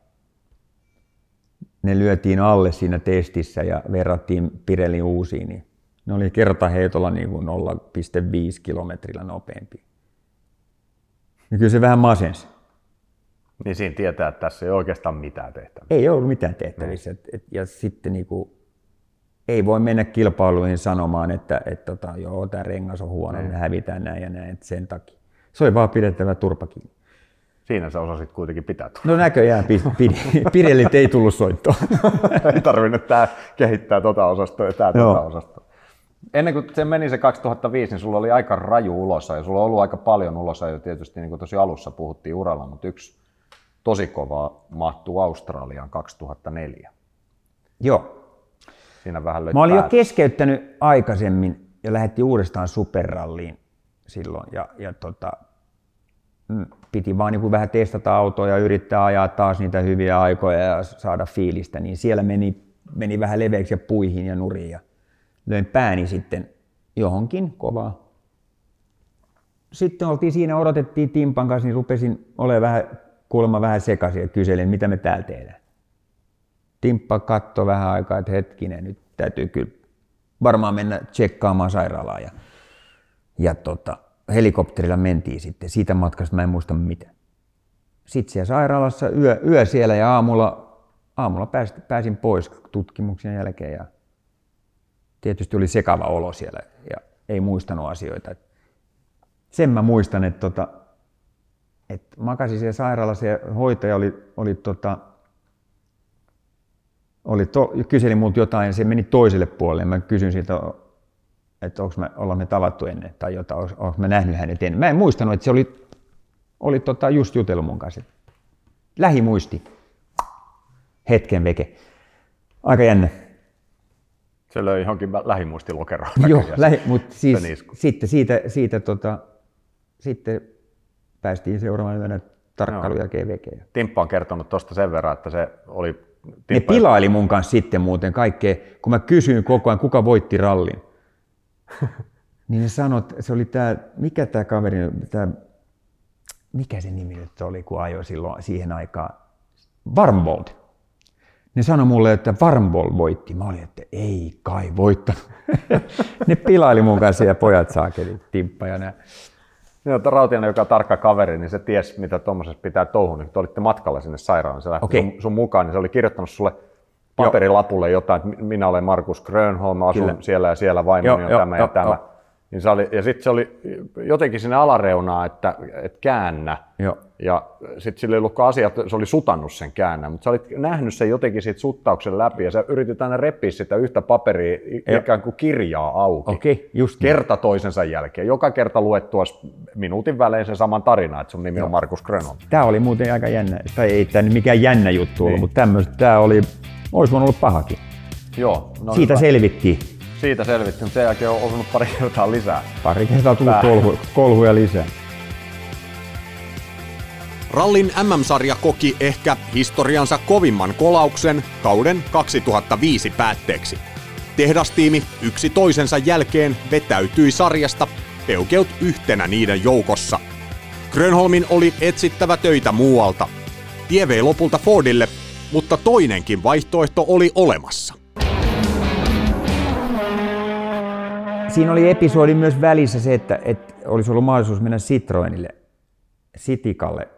Ne lyötiin alle siinä testissä ja verrattiin Pirelli uusiin, niin ne oli kertaheitolla niin kuin 0,5 kilometrillä nopeampi. Ja kyllä se vähän masensi. Niin siinä tietää, että tässä ei oikeastaan mitään tehtävissä. Ei ollut mitään tehtävissä. Et, et, ja sitten niin kuin, ei voi mennä kilpailuihin sanomaan, että, että tota, joo, tämä rengas on huono, me hävitään näin ja näin, sen takia. Se oli vaan pidettävä turpakin. Siinä sä osasit kuitenkin pitää. No näköjään Pirellit ei tullut soittoon. ei tarvinnut tää kehittää tota osastoa ja tää tota osastoa. Ennen kuin se meni se 2005, niin sulla oli aika raju ulossa ja sulla on ollut aika paljon ulossa jo tietysti niin kuin tosi alussa puhuttiin uralla, mutta yksi tosi kova mahtuu Australiaan 2004. Joo. Siinä vähän Mä olin päät. jo keskeyttänyt aikaisemmin ja lähetti uudestaan superralliin silloin ja, ja tota, Mm, piti vaan niin vähän testata autoa ja yrittää ajaa taas niitä hyviä aikoja ja saada fiilistä, niin siellä meni, meni vähän leveäksi ja puihin ja nuriin ja löin pääni sitten johonkin kovaa. Sitten oltiin siinä, odotettiin Timpan kanssa, niin rupesin olemaan vähän, kuulemma vähän sekaisin ja kyselin, mitä me täällä tehdään. Timppa katsoi vähän aikaa, että hetkinen, nyt täytyy kyllä varmaan mennä tsekkaamaan sairaalaa. Ja, ja tota, helikopterilla mentiin sitten. Siitä matkasta mä en muista mitä. Sitten siellä sairaalassa yö, yö siellä ja aamulla, aamulla pääsin, pääsin pois tutkimuksen jälkeen. Ja tietysti oli sekava olo siellä ja ei muistanut asioita. Sen mä muistan, että, tota, että makasin siellä sairaalassa ja hoitaja oli, oli, tota, oli to, kyseli multa jotain ja se meni toiselle puolelle. Mä kysyin siltä että onko me, ollaan me tavattu ennen tai jotain, onko, me nähnyt hänet ennen. Mä en muistanut, että se oli, oli tota just jutellut mun kanssa. Lähimuisti. Hetken veke. Aika jännä. Se löi johonkin lähimuistilokeroon. Joo, lähi, mutta siis, sitten siitä, siitä tota, sitten päästiin seuraamaan yönä tarkkailu ja GVG. Timppa on kertonut tuosta sen verran, että se oli... Timppa ne pilaili mun kanssa sitten muuten kaikkea, kun mä kysyin koko ajan, kuka voitti rallin. niin ne sanoi, se oli tämä, mikä tämä kaveri, tämä, mikä se nimi nyt oli, kun ajoi silloin siihen aikaan, Varmbold. Ne sanoi mulle, että Varmbold voitti. Mä olin, että ei kai voittanut. ne pilaili mun kanssa ja pojat saakeli, Timppa ja nää. Joo, joka on tarkka kaveri, niin se ties, mitä tuommoisessa pitää touhua. Niin kun te olitte matkalla sinne sairaalaan, se lähti okay. sun, sun, mukaan, niin se oli kirjoittanut sulle paperilapulle jotain, että minä olen Markus Grönholm, asun Kyllä. siellä ja siellä, vaimoni on jo, tämä jo, ja tämä. Jo. Niin se oli, ja sitten se oli jotenkin sinne alareunaa, että, että käännä. Joo. Ja sitten sillä ei ollutkaan asia, että se oli sutannut sen käännä, mutta sä olit nähnyt sen jotenkin siitä suttauksen läpi ja sä yritit aina repiä sitä yhtä paperia Joo. ikään kuin kirjaa auki. Okay, just niin. Kerta toisensa jälkeen. Joka kerta luettua minuutin välein sen saman tarinan, että sun nimi Joo. on Markus Grönholm. Tämä oli muuten aika jännä, tai ei tämä mikään jännä juttu niin. ollut, mutta tämmöistä, tämä oli olisi voinut olla pahakin. Joo. No Siitä hyvä. selvittiin. Siitä selvittiin, mutta sen jälkeen on osunut pari kertaa lisää. Pari kertaa tullut kolhu, kolhuja lisää. Rallin MM-sarja koki ehkä historiansa kovimman kolauksen kauden 2005 päätteeksi. Tehdastiimi yksi toisensa jälkeen vetäytyi sarjasta, peukeut yhtenä niiden joukossa. Grönholmin oli etsittävä töitä muualta. Tie vei lopulta Fordille, mutta toinenkin vaihtoehto oli olemassa. Siinä oli episodi myös välissä se, että, että olisi ollut mahdollisuus mennä Citroenille, Sitikalle.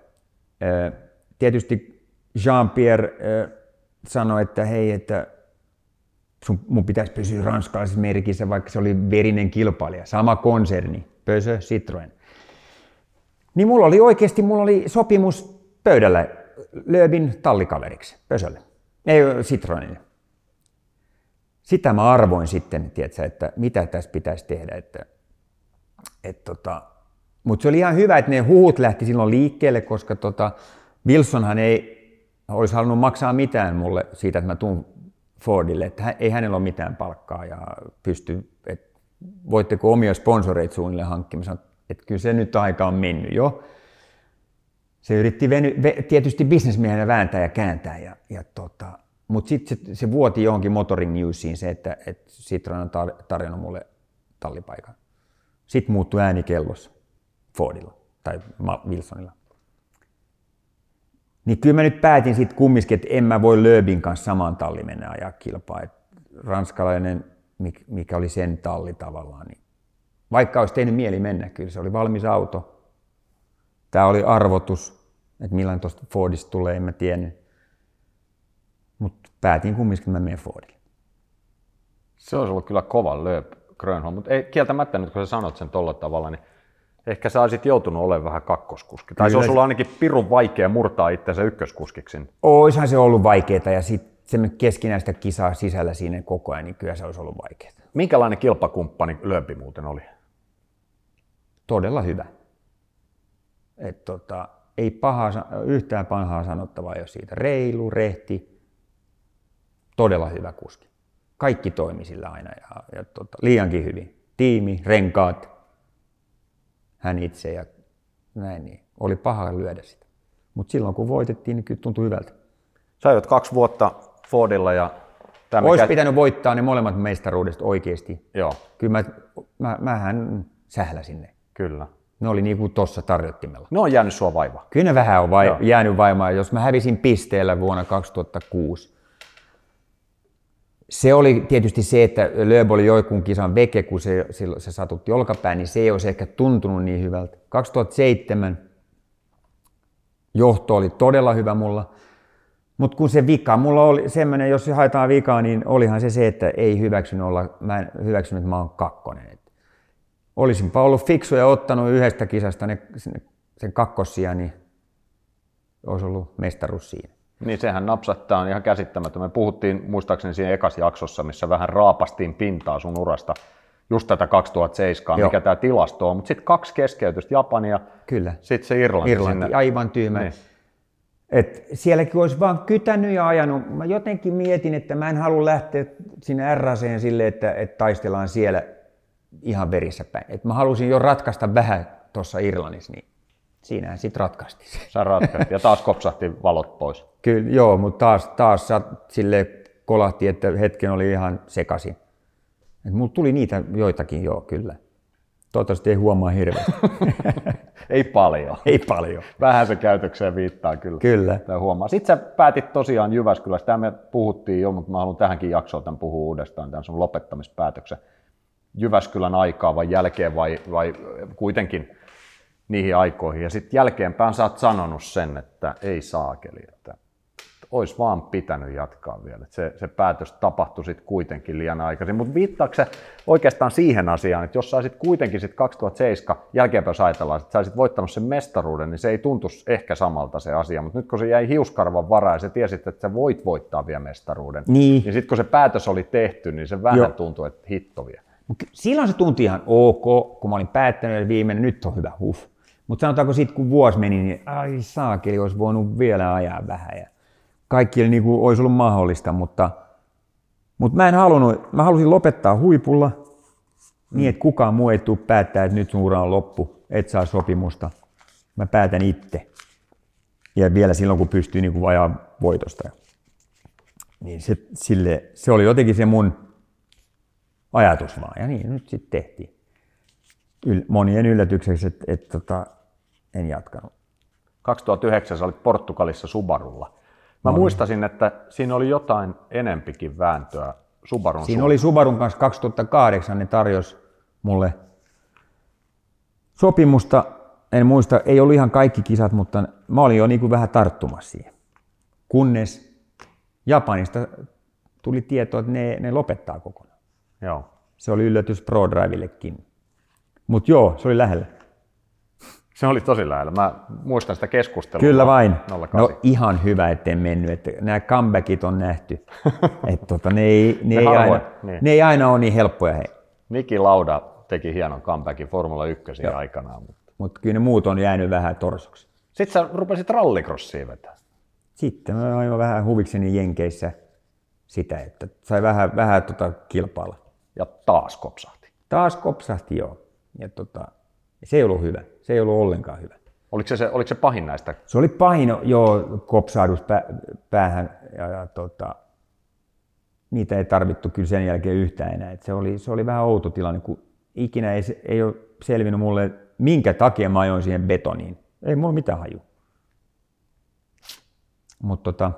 Tietysti Jean-Pierre sanoi, että hei, että sun, mun pitäisi pysyä ranskalaisessa merkissä, vaikka se oli verinen kilpailija. Sama konserni, Peugeot, Citroen. Niin mulla oli oikeasti, mulla oli sopimus pöydällä Lööbin tallikaveriksi, Peugeotle. Ei, Citroenille. Sitä mä arvoin sitten, tiedätkö, että mitä tässä pitäisi tehdä. Että, et tota, mutta se oli ihan hyvä, että ne huhut lähti silloin liikkeelle, koska tota, Wilsonhan ei olisi halunnut maksaa mitään mulle siitä, että mä tuun Fordille, että ei hänellä ole mitään palkkaa ja pysty, että voitteko omia sponsoreita suunnilleen hankkimaan. Että kyllä se nyt aika on mennyt jo. Se yritti veny, tietysti bisnesmiehenä vääntää ja kääntää, ja, ja tota, mutta sitten se, se, vuoti johonkin Motoring Newsiin se, että, että Citroen on tar- tarjonnut mulle tallipaikan. Sitten muuttui ääni kellossa Fordilla tai Wilsonilla. Niin kyllä mä nyt päätin sitten kumminkin, että en mä voi Lööbin kanssa samaan talli mennä ajaa kilpaa. Et ranskalainen, mikä oli sen talli tavallaan, niin vaikka olisi tehnyt mieli mennä, kyllä se oli valmis auto. Tämä oli arvotus, että millainen tuosta Fordista tulee, en mä tiennyt. Mutta päätin kumminkin, että mä menen Fordille. Se olisi ollut kyllä kova lööp Grönholm, mutta ei, kieltämättä nyt kun sä sanot sen tuolla tavalla, niin ehkä sä olisit joutunut olemaan vähän kakkoskuski. Tai se olisi ollut ainakin pirun vaikea murtaa itsensä ykköskuskiksi. Oishan se ollut vaikeaa ja sitten se keskinäistä kisaa sisällä siinä koko ajan, niin kyllä se olisi ollut vaikeaa. Minkälainen kilpakumppani Lööpi muuten oli? Todella hyvä. Et tota, ei paha, yhtään pahaa sanottavaa jo siitä. Reilu, rehti, todella hyvä kuski. Kaikki toimi sillä aina ja, ja tota, liiankin hyvin. Tiimi, renkaat, hän itse ja näin, niin oli paha lyödä sitä. Mutta silloin kun voitettiin, niin kyllä tuntui hyvältä. Sä olet kaksi vuotta Fordilla ja Tämä Olisi mikä... pitänyt voittaa ne molemmat mestaruudet oikeasti. Joo. Kyllä mä, mä, mähän sähläsin ne. Kyllä. Ne oli niin kuin tuossa tarjottimella. Ne on jäänyt sua vaivaa. Kyllä ne vähän on vai, jäänyt vaimaa. Jos mä hävisin pisteellä vuonna 2006, se oli tietysti se, että Lööb oli joikun kisan veke, kun se, se satutti olkapään, niin se ei olisi ehkä tuntunut niin hyvältä. 2007 johto oli todella hyvä mulla, mutta kun se vika, mulla oli semmoinen, jos haetaan vikaa, niin olihan se se, että ei hyväksynyt olla, mä en hyväksynyt, että mä oon kakkonen. Et olisinpa ollut fiksu ja ottanut yhdestä kisasta ne, sen kakkossia, niin olisi ollut mestaruus siinä. Niin sehän napsattaa on ihan käsittämätön. Me puhuttiin muistaakseni siinä ekas jaksossa, missä vähän raapastiin pintaa sun urasta just tätä 2007, Joo. mikä tämä tilasto on, mutta sitten kaksi keskeytystä, Japania, Kyllä. sitten se Irlanti. Irlanti, sinne. aivan tyhmä. Niin. Et sielläkin olisi vaan kytänyt ja ajanut. Mä jotenkin mietin, että mä en halua lähteä sinne RACen sille, että, että taistellaan siellä ihan verissä päin. Et mä halusin jo ratkaista vähän tuossa Irlannissa, niin siinähän sitten ratkaisti se. Sä ja taas kopsahti valot pois. Kyllä, joo, mutta taas, taas sille kolahti, että hetken oli ihan sekaisin. Et mulla tuli niitä joitakin, joo, kyllä. Toivottavasti ei huomaa hirveästi. ei paljon. Ei paljon. Vähän se käytökseen viittaa kyllä. Kyllä. Tämä huomaa. Sitten sä päätit tosiaan Jyväskylässä. Tämä me puhuttiin jo, mutta mä haluan tähänkin jaksoon tämän puhua uudestaan, tämän sun lopettamispäätöksen. Jyväskylän aikaa vai jälkeen vai, vai kuitenkin niihin aikoihin. Ja sitten jälkeenpäin sä oot sanonut sen, että ei saakeli, että olisi vaan pitänyt jatkaa vielä. Se, se päätös tapahtui sitten kuitenkin liian aikaisin. Mutta viittaako se oikeastaan siihen asiaan, että jos sä olisit kuitenkin sitten 2007 jälkeenpäin jos ajatellaan, että sä olisit voittanut sen mestaruuden, niin se ei tuntuisi ehkä samalta se asia. Mutta nyt kun se jäi hiuskarvan varaan ja sä tiesit, että sä voit voittaa vielä mestaruuden, niin, niin sitten kun se päätös oli tehty, niin se vähän Joo. tuntui, että hitto vielä. Silloin se tuntui ihan ok, kun mä olin päättänyt, että viimeinen nyt on hyvä, huff. Mutta sanotaanko sitten, kun vuosi meni, niin ai saakeli, olisi voinut vielä ajaa vähän. Ja kaikki niin kuin olisi ollut mahdollista, mutta, mutta mä en halunnut, mä halusin lopettaa huipulla niin, että kukaan muu ei tule päättää, että nyt sun ura on loppu, et saa sopimusta. Mä päätän itse. Ja vielä silloin, kun pystyy niin kuin ajaa voitosta. Niin se, sille, se oli jotenkin se mun ajatus vaan. Ja niin nyt sitten tehtiin. Yl, monien yllätykseksi, että et, tota, en jatkanut. 2009 sä olit Portugalissa Subarulla. Mä no, muistasin, että siinä oli jotain enempikin vääntöä Subarun Siinä suuntaan. oli Subarun kanssa 2008, ne tarjosi mulle sopimusta. En muista, ei ollut ihan kaikki kisat, mutta mä olin jo niin kuin vähän tarttumassa siihen. Kunnes Japanista tuli tieto, että ne, ne lopettaa kokonaan. Joo. Se oli yllätys ProDrivillekin. Mutta joo, se oli lähellä. Se oli tosi lähellä. Mä muistan sitä keskustelua. Kyllä vain. 08. No ihan hyvä, ettei mennyt. Että nämä comebackit on nähty. että tota, ne, ei, ne, ne, ei aina, niin. ne ei aina ole niin helppoja. Hei. Niki Lauda teki hienon comebackin Formula 1 aikanaan. Mutta Mut kyllä ne muut on jäänyt vähän torsoksi. Sitten sä rupesit rallycrossiin vetää. Sitten mä aivan vähän huvikseni Jenkeissä sitä, että sai vähän, vähän tota kilpailla. Ja taas kopsahti. Taas kopsahti, joo. Ja tota, se ei ollut hyvä. Se ei ollut ollenkaan hyvä. Oliko se, se, oliko se pahin näistä? Se oli pahin jo kopsahdus päähän ja, ja tota, niitä ei tarvittu kyllä sen jälkeen yhtään enää. Et se, oli, se oli vähän outo tilanne, kun ikinä ei, ei ole selvinnyt mulle, minkä takia mä ajoin siihen betoniin. Ei mulla mitään haju. Mutta tota,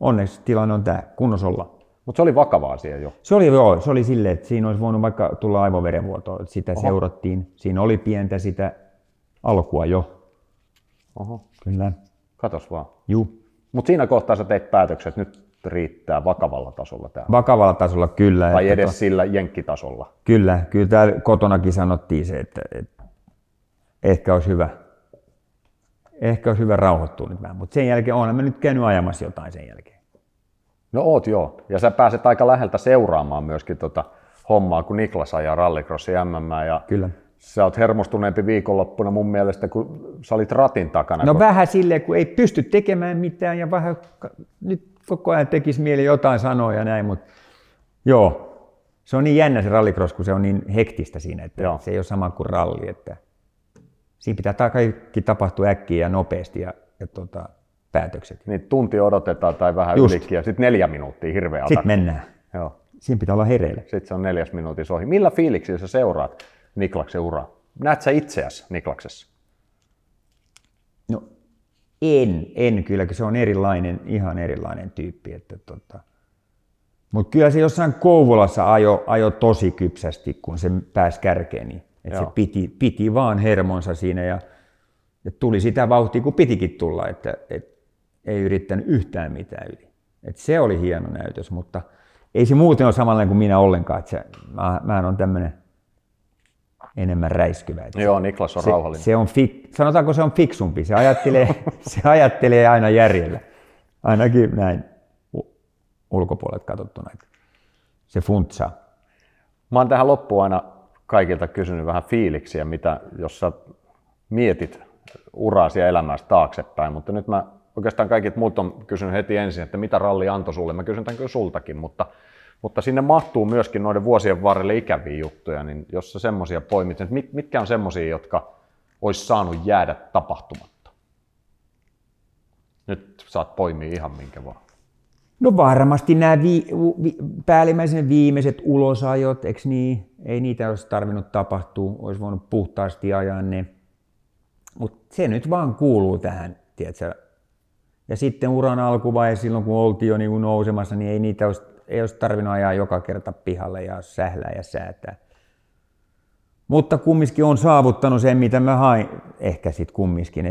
onneksi tilanne on tämä, kunnossa ollaan. Mutta se oli vakava asia jo. Se oli joo, se oli silleen, että siinä olisi voinut vaikka tulla aivoverenvuotoa. Sitä Oho. seurattiin. Siinä oli pientä sitä alkua jo. Oho. Kyllä. Katos vaan. Juu. Mutta siinä kohtaa sä teit päätöksen, että nyt riittää vakavalla tasolla tämä. Vakavalla tasolla kyllä. Tai edes to... sillä jenkkitasolla. Kyllä, kyllä täällä kotonakin sanottiin se, että, että ehkä olisi hyvä, ehkä olisi hyvä rauhoittua nyt vähän, mutta sen jälkeen olen mä nyt käynyt ajamassa jotain sen jälkeen. No oot joo, ja sä pääset aika läheltä seuraamaan myöskin tota hommaa, kun Niklas ajaa rallycrossi MM. Ja Kyllä. Sä oot hermostuneempi viikonloppuna mun mielestä, kun sä olit ratin takana. No kun... vähän silleen, kun ei pysty tekemään mitään ja vähän nyt koko ajan tekisi mieli jotain sanoa ja näin, mutta joo, se on niin jännä se rallycross, kun se on niin hektistä siinä, että joo. se ei ole sama kuin ralli. Että siinä pitää kaikki tapahtua äkkiä ja nopeasti ja, ja tota, päätökset. Niin tunti odotetaan tai vähän Just. ylikin ja sitten neljä minuuttia hirveä Sitten mennään. Joo. Siinä pitää olla hereillä. Sitten se on neljäs minuutin ohi. Millä fiiliksillä sä seuraat Niklaksen uraa? Näet sä itseäsi Niklaksessa? No en, en kyllä, se on erilainen, ihan erilainen tyyppi. Että tota. Mutta kyllä se jossain Kouvolassa ajo, ajo tosi kypsästi, kun se pääsi kärkeen. Niin, että se piti, piti vaan hermonsa siinä ja, ja tuli sitä vauhtia, kun pitikin tulla. Että, et, ei yrittänyt yhtään mitään yli. Et se oli hieno näytös, mutta ei se muuten ole samanlainen kuin minä ollenkaan. Että se, mä, mä on tämmöinen enemmän räiskyvä. Että Joo, Niklas on se, rauhallinen. Se on fik, sanotaanko se on fiksumpi. Se ajattelee, se ajattelee aina järjellä. Ainakin näin ulkopuolelta katsottuna. Se funtsaa. Mä oon tähän loppuun aina kaikilta kysynyt vähän fiiliksiä, mitä, jos sä mietit uraasi ja elämästä taaksepäin, mutta nyt mä oikeastaan kaikit muut on kysynyt heti ensin, että mitä ralli antoi sulle. Mä kysyn tämän kyllä sultakin, mutta, mutta sinne mahtuu myöskin noiden vuosien varrelle ikäviä juttuja, niin jos sä semmoisia poimit, että mitkä on semmoisia, jotka olisi saanut jäädä tapahtumatta? Nyt saat poimia ihan minkä vaan. No varmasti nämä vi, vi, päällimmäisen viimeiset ulosajot, eikö niin? Ei niitä olisi tarvinnut tapahtua, olisi voinut puhtaasti ajaa ne. Mutta se nyt vaan kuuluu tähän, tiedätkö, ja sitten uran alkuvaihe silloin, kun oltiin jo niin nousemassa, niin ei niitä olisi, ei olisi tarvinnut ajaa joka kerta pihalle ja sählää ja säätää. Mutta kumminkin on saavuttanut sen, mitä mä hain. Ehkä sitten kumminkin,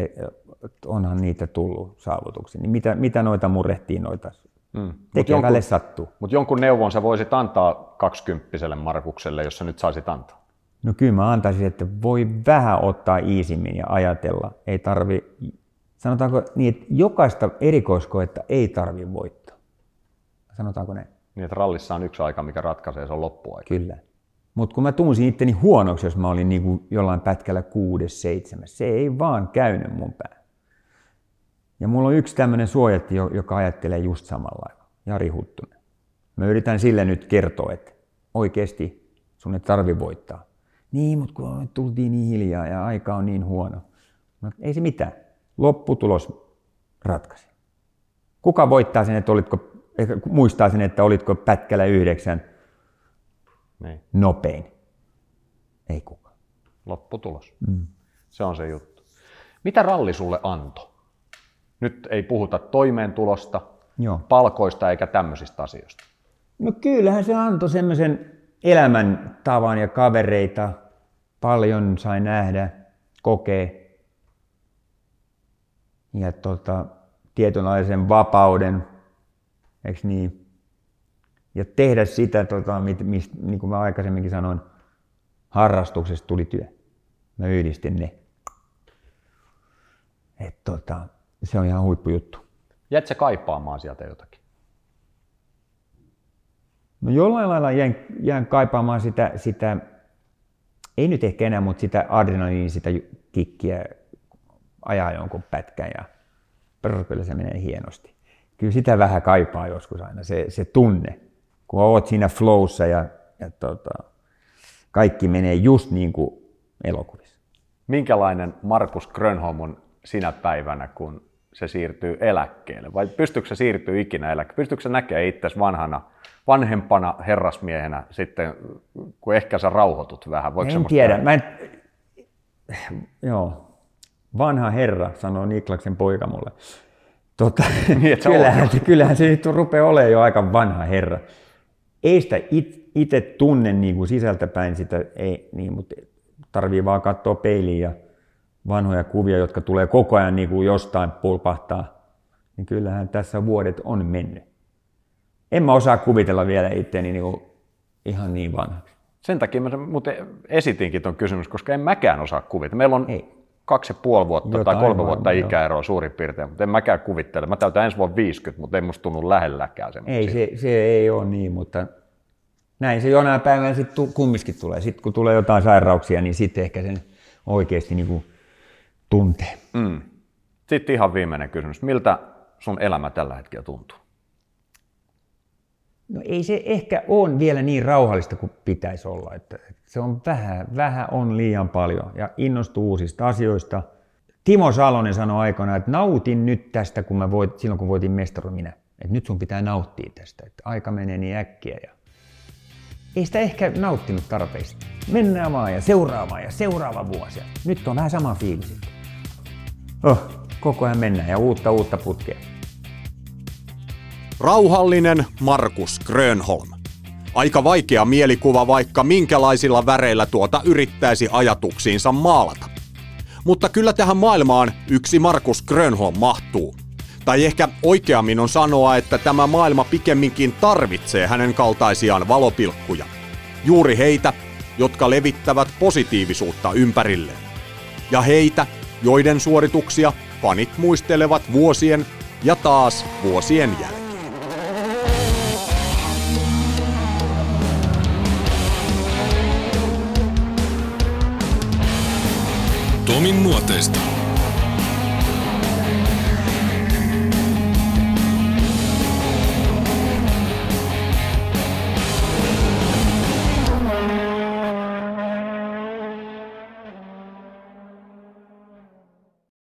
onhan niitä tullut saavutuksia. Niin mitä, mitä noita murehtii noita mm. tekevälle mut sattuu. Mutta jonkun neuvon sä voisit antaa kaksikymppiselle Markukselle, jos sä nyt saisit antaa. No kyllä mä antaisin, että voi vähän ottaa iisimmin ja ajatella. Ei tarvi sanotaanko niin, että jokaista erikoiskoetta ei tarvitse voittaa. Sanotaanko näin? Niin, että rallissa on yksi aika, mikä ratkaisee, se on loppuaika. Kyllä. Mutta kun mä tunsin itteni huonoksi, jos mä olin niinku jollain pätkällä kuudes, seitsemäs, se ei vaan käynyt mun päähän. Ja mulla on yksi tämmöinen suojatti, joka ajattelee just samalla lailla. Jari Huttunen. Mä yritän sille nyt kertoa, että oikeasti sun ei tarvi voittaa. Niin, mutta kun tultiin niin hiljaa ja aika on niin huono. No, ei se mitään lopputulos ratkaisi. Kuka voittaa sen, että olitko, muistaa sen, että olitko pätkällä yhdeksän Niin. nopein? Ei kukaan. Lopputulos. Mm. Se on se juttu. Mitä ralli sulle antoi? Nyt ei puhuta toimeentulosta, Joo. palkoista eikä tämmöisistä asioista. No kyllähän se antoi semmoisen elämäntavan ja kavereita. Paljon sai nähdä, kokea. Ja tota, tietynlaisen vapauden, eikö niin? Ja tehdä sitä, tota, mit, mist, niin kuin mä aikaisemminkin sanoin, harrastuksesta tuli työ. Mä yhdistin ne. Et tota, se on ihan huippujuttu. Jäät sä kaipaamaan sieltä jotakin? No jollain lailla jään, jään kaipaamaan sitä, sitä, ei nyt ehkä enää, mutta sitä adrenaliin, sitä kikkiä ajaa jonkun pätkän ja brr, kyllä se menee hienosti. Kyllä sitä vähän kaipaa joskus aina, se, se tunne, kun oot siinä flowssa ja, ja tota, kaikki menee just niin kuin elokuvissa. Minkälainen Markus Grönholm on sinä päivänä, kun se siirtyy eläkkeelle? Vai pystyykö se siirtyä ikinä eläkkeelle? Pystyykö se näkemään itsesi vanhana, vanhempana herrasmiehenä sitten, kun ehkä sä rauhoitut vähän? Voiko en tiedä. Mä en, joo, vanha herra, sanoo Niklaksen poika mulle. Tota, Niin, kyllähän, oot kyllähän se nyt rupeaa olemaan jo aika vanha herra. Ei sitä it, itse tunne niin kuin sisältäpäin sitä, ei, niin, mutta tarvii vaan katsoa peiliin ja vanhoja kuvia, jotka tulee koko ajan niin kuin jostain pulpahtaa. Niin kyllähän tässä vuodet on mennyt. En mä osaa kuvitella vielä itseäni niin kuin ihan niin vanhaksi. Sen takia mä muuten esitinkin tuon kysymys, koska en mäkään osaa kuvitella. Meillä on Ei. Kaksi ja puoli vuotta Jotain tai kolme vuotta ikäeroa suurin piirtein, mutta en mäkään kuvittele. Mä täytän ensi vuonna 50, mutta ei musta tunnu lähelläkään semmoisia. Ei, se, se ei ole niin, mutta näin se jonain päivänä sitten kumminkin tulee. Sitten kun tulee jotain sairauksia, niin sitten ehkä sen oikeasti niin tuntee. Mm. Sitten ihan viimeinen kysymys. Miltä sun elämä tällä hetkellä tuntuu? No ei se ehkä ole vielä niin rauhallista kuin pitäisi olla. Että se on vähän, vähän on liian paljon ja innostuu uusista asioista. Timo Salonen sanoi aikoinaan, että nautin nyt tästä, kun mä voit, silloin kun voitin mestaruuden minä. Että nyt sun pitää nauttia tästä, että aika menee niin äkkiä. Ja... Ei sitä ehkä nauttinut tarpeeksi. Mennään vaan ja seuraavaan ja seuraava vuosi. Ja Nyt on vähän sama fiilis. Oh, koko ajan mennään ja uutta uutta putkea. Rauhallinen Markus Grönholm. Aika vaikea mielikuva, vaikka minkälaisilla väreillä tuota yrittäisi ajatuksiinsa maalata. Mutta kyllä tähän maailmaan yksi Markus Grönholm mahtuu. Tai ehkä oikeammin on sanoa, että tämä maailma pikemminkin tarvitsee hänen kaltaisiaan valopilkkuja. Juuri heitä, jotka levittävät positiivisuutta ympärilleen. Ja heitä, joiden suorituksia fanit muistelevat vuosien ja taas vuosien jälkeen. Tomin nuoteista.